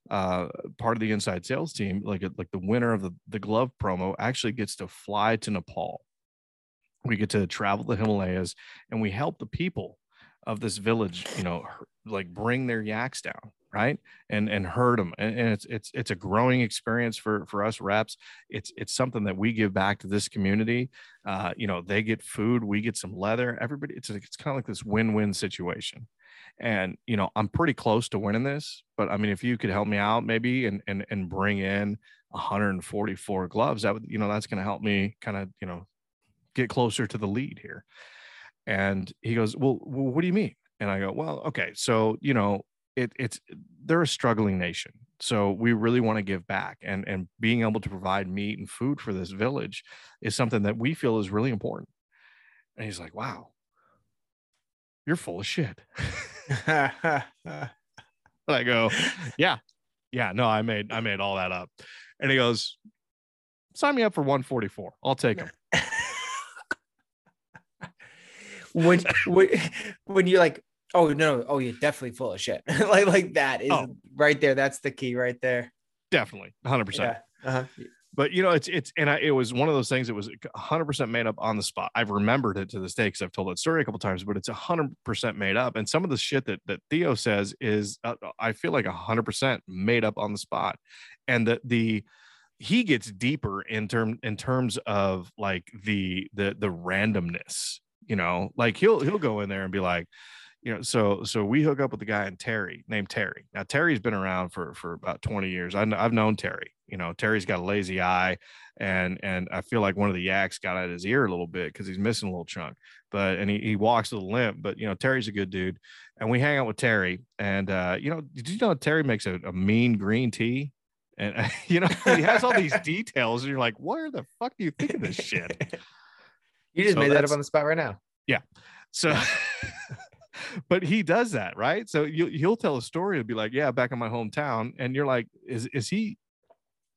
uh, part of the inside sales team like like the winner of the, the glove promo actually gets to fly to nepal. We get to travel the himalayas and we help the people of this village you know like bring their yaks down right and and hurt them and, and it's it's it's a growing experience for for us reps it's it's something that we give back to this community uh, you know, they get food, we get some leather. Everybody, it's it's kind of like this win-win situation. And you know, I'm pretty close to winning this, but I mean, if you could help me out, maybe, and and and bring in 144 gloves, that would you know, that's going to help me kind of you know get closer to the lead here. And he goes, well, well, what do you mean? And I go, well, okay, so you know, it it's they're a struggling nation so we really want to give back and and being able to provide meat and food for this village is something that we feel is really important and he's like wow you're full of shit i go yeah Yeah, no, I made I made all that up. And he goes, sign me up for 144. I'll take him. when, when when you're like, oh no, oh you're definitely full of shit. like like that is Oh. right there. That's the key right there. Definitely, 100. percent Yeah. Uh-huh. But you know, it's it's and I, it was one of those things. that was 100 percent made up on the spot. I've remembered it to this day because I've told that story a couple times. But it's 100 percent made up. And some of the shit that that Theo says is, uh, I feel like 100 percent made up on the spot. And the the he gets deeper in term in terms of like the the the randomness. You know, like he'll he'll go in there and be like, you know, so so we hook up with a guy in Terry named Terry. Now Terry's been around for for about 20 years. I I've known Terry. You know, Terry's got a lazy eye, and and I feel like one of the yaks got at his ear a little bit because he's missing a little chunk. But and he, he walks with a limp. But you know, Terry's a good dude, and we hang out with Terry. And uh, you know, did you know Terry makes a, a mean green tea? And you know, he has all these details, and you're like, where the fuck do you think of this shit? you just So made that up on the spot right now. Yeah. So, but he does that, right? So you he'll tell a story and be like, "Yeah, back in my hometown," and you're like, "Is is he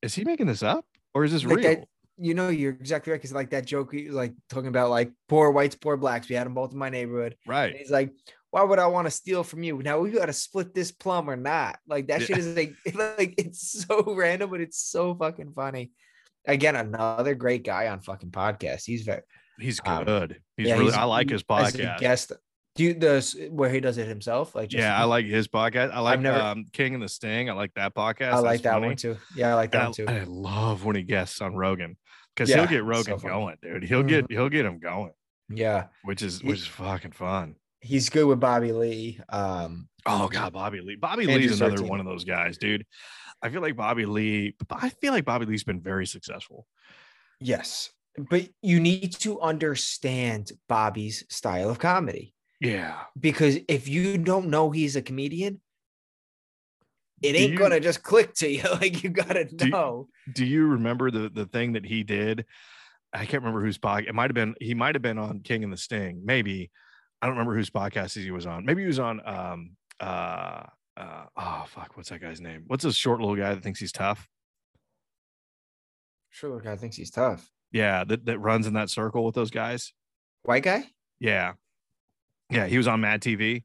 is he making this up or is this Like real?" that- you know, you're exactly right. Because like that joke, like talking about like poor whites, poor blacks. We had them both in my neighborhood. And right? he's like, why would I want to steal from you? Now we got to split this plum or not. Like that Yeah. shit is like, like it's so random, but it's so fucking funny. Again, another great guy on fucking podcast. He's very He's Um, good. He's yeah, really. he's- I like his podcast. guest. Do you the where he does it himself? Like just, Yeah, I like his podcast. I like never- um, King and the Sting. I like that podcast. I like That's that funny. one too. Yeah, I like that one too. I, I love when he guests on Rogan because Yeah, he'll get Rogan funny. going, dude. He'll get he'll get him going, yeah, which is which is fucking fun. he's good with Bobby Lee. Um, Oh God, Bobby Lee. Bobby Andrew Lee's another Sorrentino. one of those guys, dude. I feel like Bobby Lee. I feel like Bobby Lee's been very successful. yes, but you need to understand Bobby's style of comedy. Yeah, because if you don't know he's a comedian, it Do ain't you- gonna just click to you. Like you gotta Do know. do you remember the the thing that he did? I can't remember whose podcast. It might have been he might have been on King and the Sting. Maybe I don't remember whose podcast he was on. Maybe he was on um uh uh oh fuck what's that guy's name? What's this short little guy that thinks he's tough? Sure, guy thinks he's tough. Yeah, that that runs in that circle with those guys. White guy, Yeah, yeah, he was on Mad TV.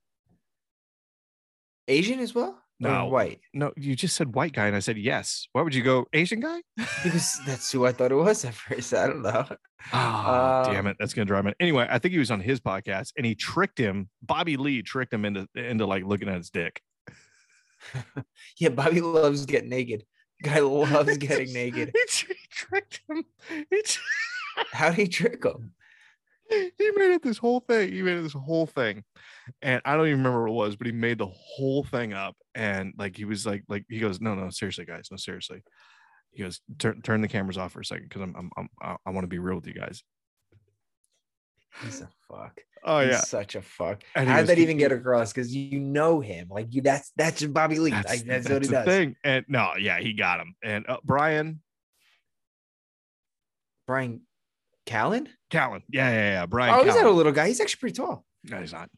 Asian as well. No. white. No, you just said white guy, and I said yes. Why would you go Asian guy? Because that's who I thought it was at first. I don't know. Oh, damn Um, it. That's gonna drive me. Anyway, I think he was on his podcast and he tricked him. Bobby Lee tricked him into into like looking at his dick. Yeah, Bobby loves getting naked. Guy loves getting naked. He, he tricked him. He, tr- How'd he trick him? he made it this whole thing. He made it this whole thing. And I don't even remember what it was, but he made the whole thing up. And like he was like, like he goes, No, no, seriously, guys, no, seriously. He goes, turn turn the cameras off for a second because I'm, I'm, I'm I, I want to be real with you guys. He's a fuck. Oh He's yeah. such a fuck. And How did that even get across? Because you know him. Like you, that's that's Bobby Lee. That's, like, that's, that's what he does. thing. And no, yeah, he got him. And uh, Bryan Bryan Callen. Callen. Yeah, yeah, yeah. Bryan. Oh, he's not a little guy. He's actually pretty tall. No, he's not.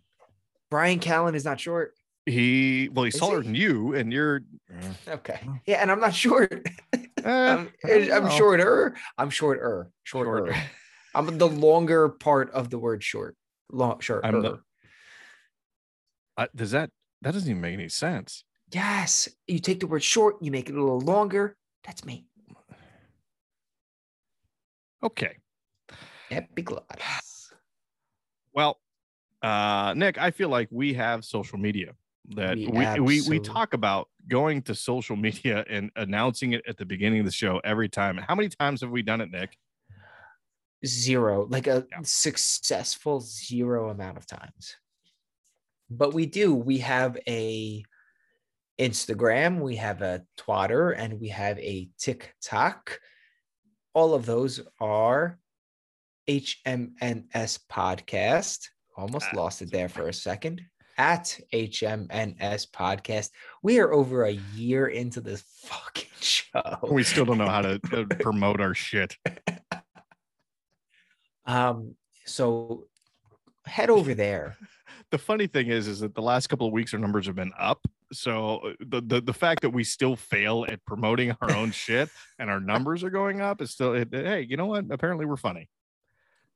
Bryan Callen is not short. He well, he's Is taller he? than you, and you're. Okay. Yeah, and I'm not short. Eh, I'm, I'm shorter. I'm shorter. Shorter. Short. I'm the longer part of the word short. Long short. I'm the- Uh, does that that doesn't even make any sense? Yes. You take the word short, you make it a little longer. That's me. Okay. Epiglottis. Well, uh, Nick, I feel like we have social media that We we we, we, talk about going to social media and announcing it at the beginning of the show every time. How many times have we done it, Nick? Zero, like a Yeah. successful zero amount of times. But we do. We have a Instagram, we have a Twitter, and we have a TikTok. All of those are HMNS Podcast. Almost Ah, lost it there for a second. At HMNS Podcast. We are over a year into this fucking show. We still don't know how to uh, promote our shit. Um, so head over there. The funny thing is, is that the last couple of weeks our numbers have been up. So uh, the, the the fact that we still fail at promoting our own shit and our numbers are going up is still. It, hey, you know what? Apparently, we're funny.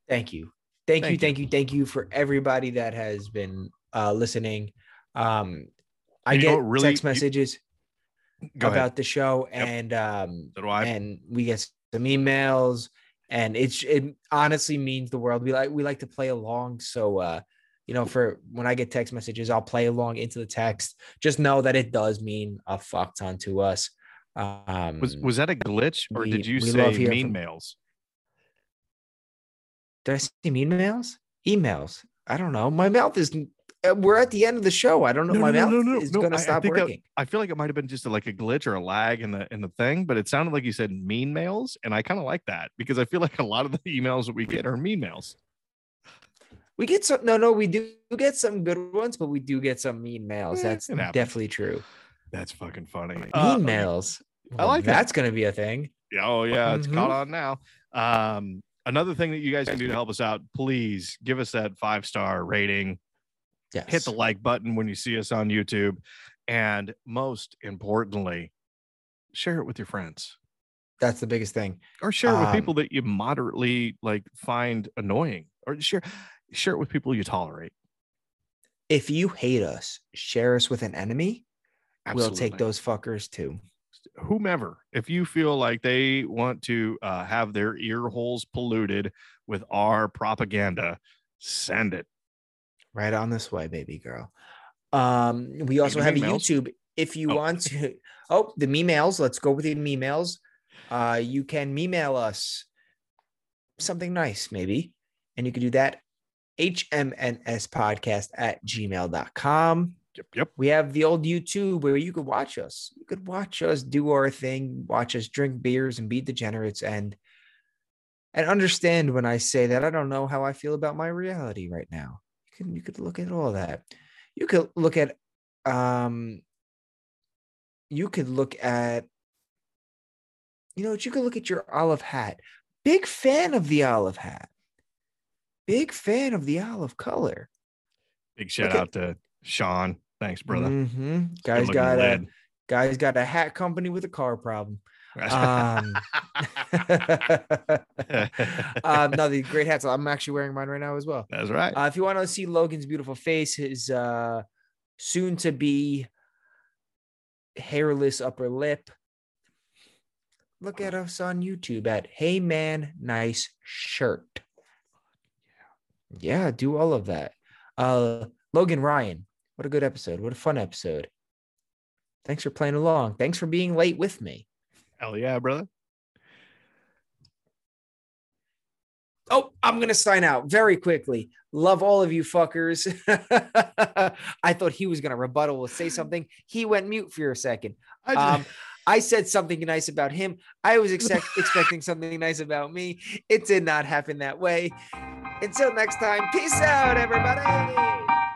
Thank you. Thank, you, Thank you. thank you, thank you for everybody that has been uh, listening. Um, I You get really- text messages Go about ahead. the show, Yep. and um, So and we get some emails, and it's it honestly means the world. We like we like to play along, so uh, you know, for when I get text messages, I'll play along into the text. Just know that it does mean a fuck ton to us. Um, Was was that a glitch or we- did you say mean from- mails? Did I say emails? Emails. I don't know. My mouth is. uh, We're at the end of the show. I don't know. No, my no, mouth no, no, is no, going I- to I stop that- working. I feel like it might have been just a, like a glitch or a lag in the in the thing, but it sounded like you said mean mails, and I kind of like that because I feel like a lot of the emails that we get are mean mails. We get some. No, no, we do get some good ones, but we do get some mean mails. Eh, That's definitely true. That's fucking funny. Mean Uh, mails. I like that. that's going to be a thing. Oh yeah, it's caught Mhm. on now. Um, another thing that you guys can do to help us out, please give us that five star rating. Yes. Hit the like button when you see us on YouTube, and most importantly, share it with your friends That's the biggest thing. or share it with Um, people that you moderately like find annoying, or share share it with people you tolerate. If you hate us, share us with an enemy. We'll take those fuckers too. Whomever if you feel like they want to uh, have their ear holes polluted with our propaganda send it Right on this way, baby girl. Um, we also have a? YouTube. If you Oh. want to, oh, the emails. Let's go with the emails. Uh, you can email us something nice, maybe, and you can do that. HMNS podcast at gmail.com. yep yep We have the old YouTube where you could watch us. You could watch us do our thing, watch us drink beers and be degenerates and and understand when I say that I don't know how I feel about my reality right now. You can you could look at all that. You could look at um you could look at you know what you could look at your olive hat. Big fan of the olive hat. Big fan of the olive color. big shout Look at- out to sean thanks brother Mhm. Guys got a lid. Guy's got a hat company with a car problem. Um, um, no, the great hats. I'm actually wearing mine right now as well. that's right Uh, if you want to see Logan's beautiful face, his uh, soon to be hairless upper lip, look at us on YouTube at Hey Man Nice Shirt. Yeah, do all of that. Uh, Logan Ryan, what a good episode. What a fun episode. Thanks for playing along. Thanks for being late with me. hell yeah brother Oh, I'm gonna sign out very quickly. Love all of you fuckers. I thought he was gonna rebuttal or say something. He went mute for a second. I just- Um, I said something nice about him. I was expect- expecting something nice about me. It did not happen that way. Until next time, peace out, everybody.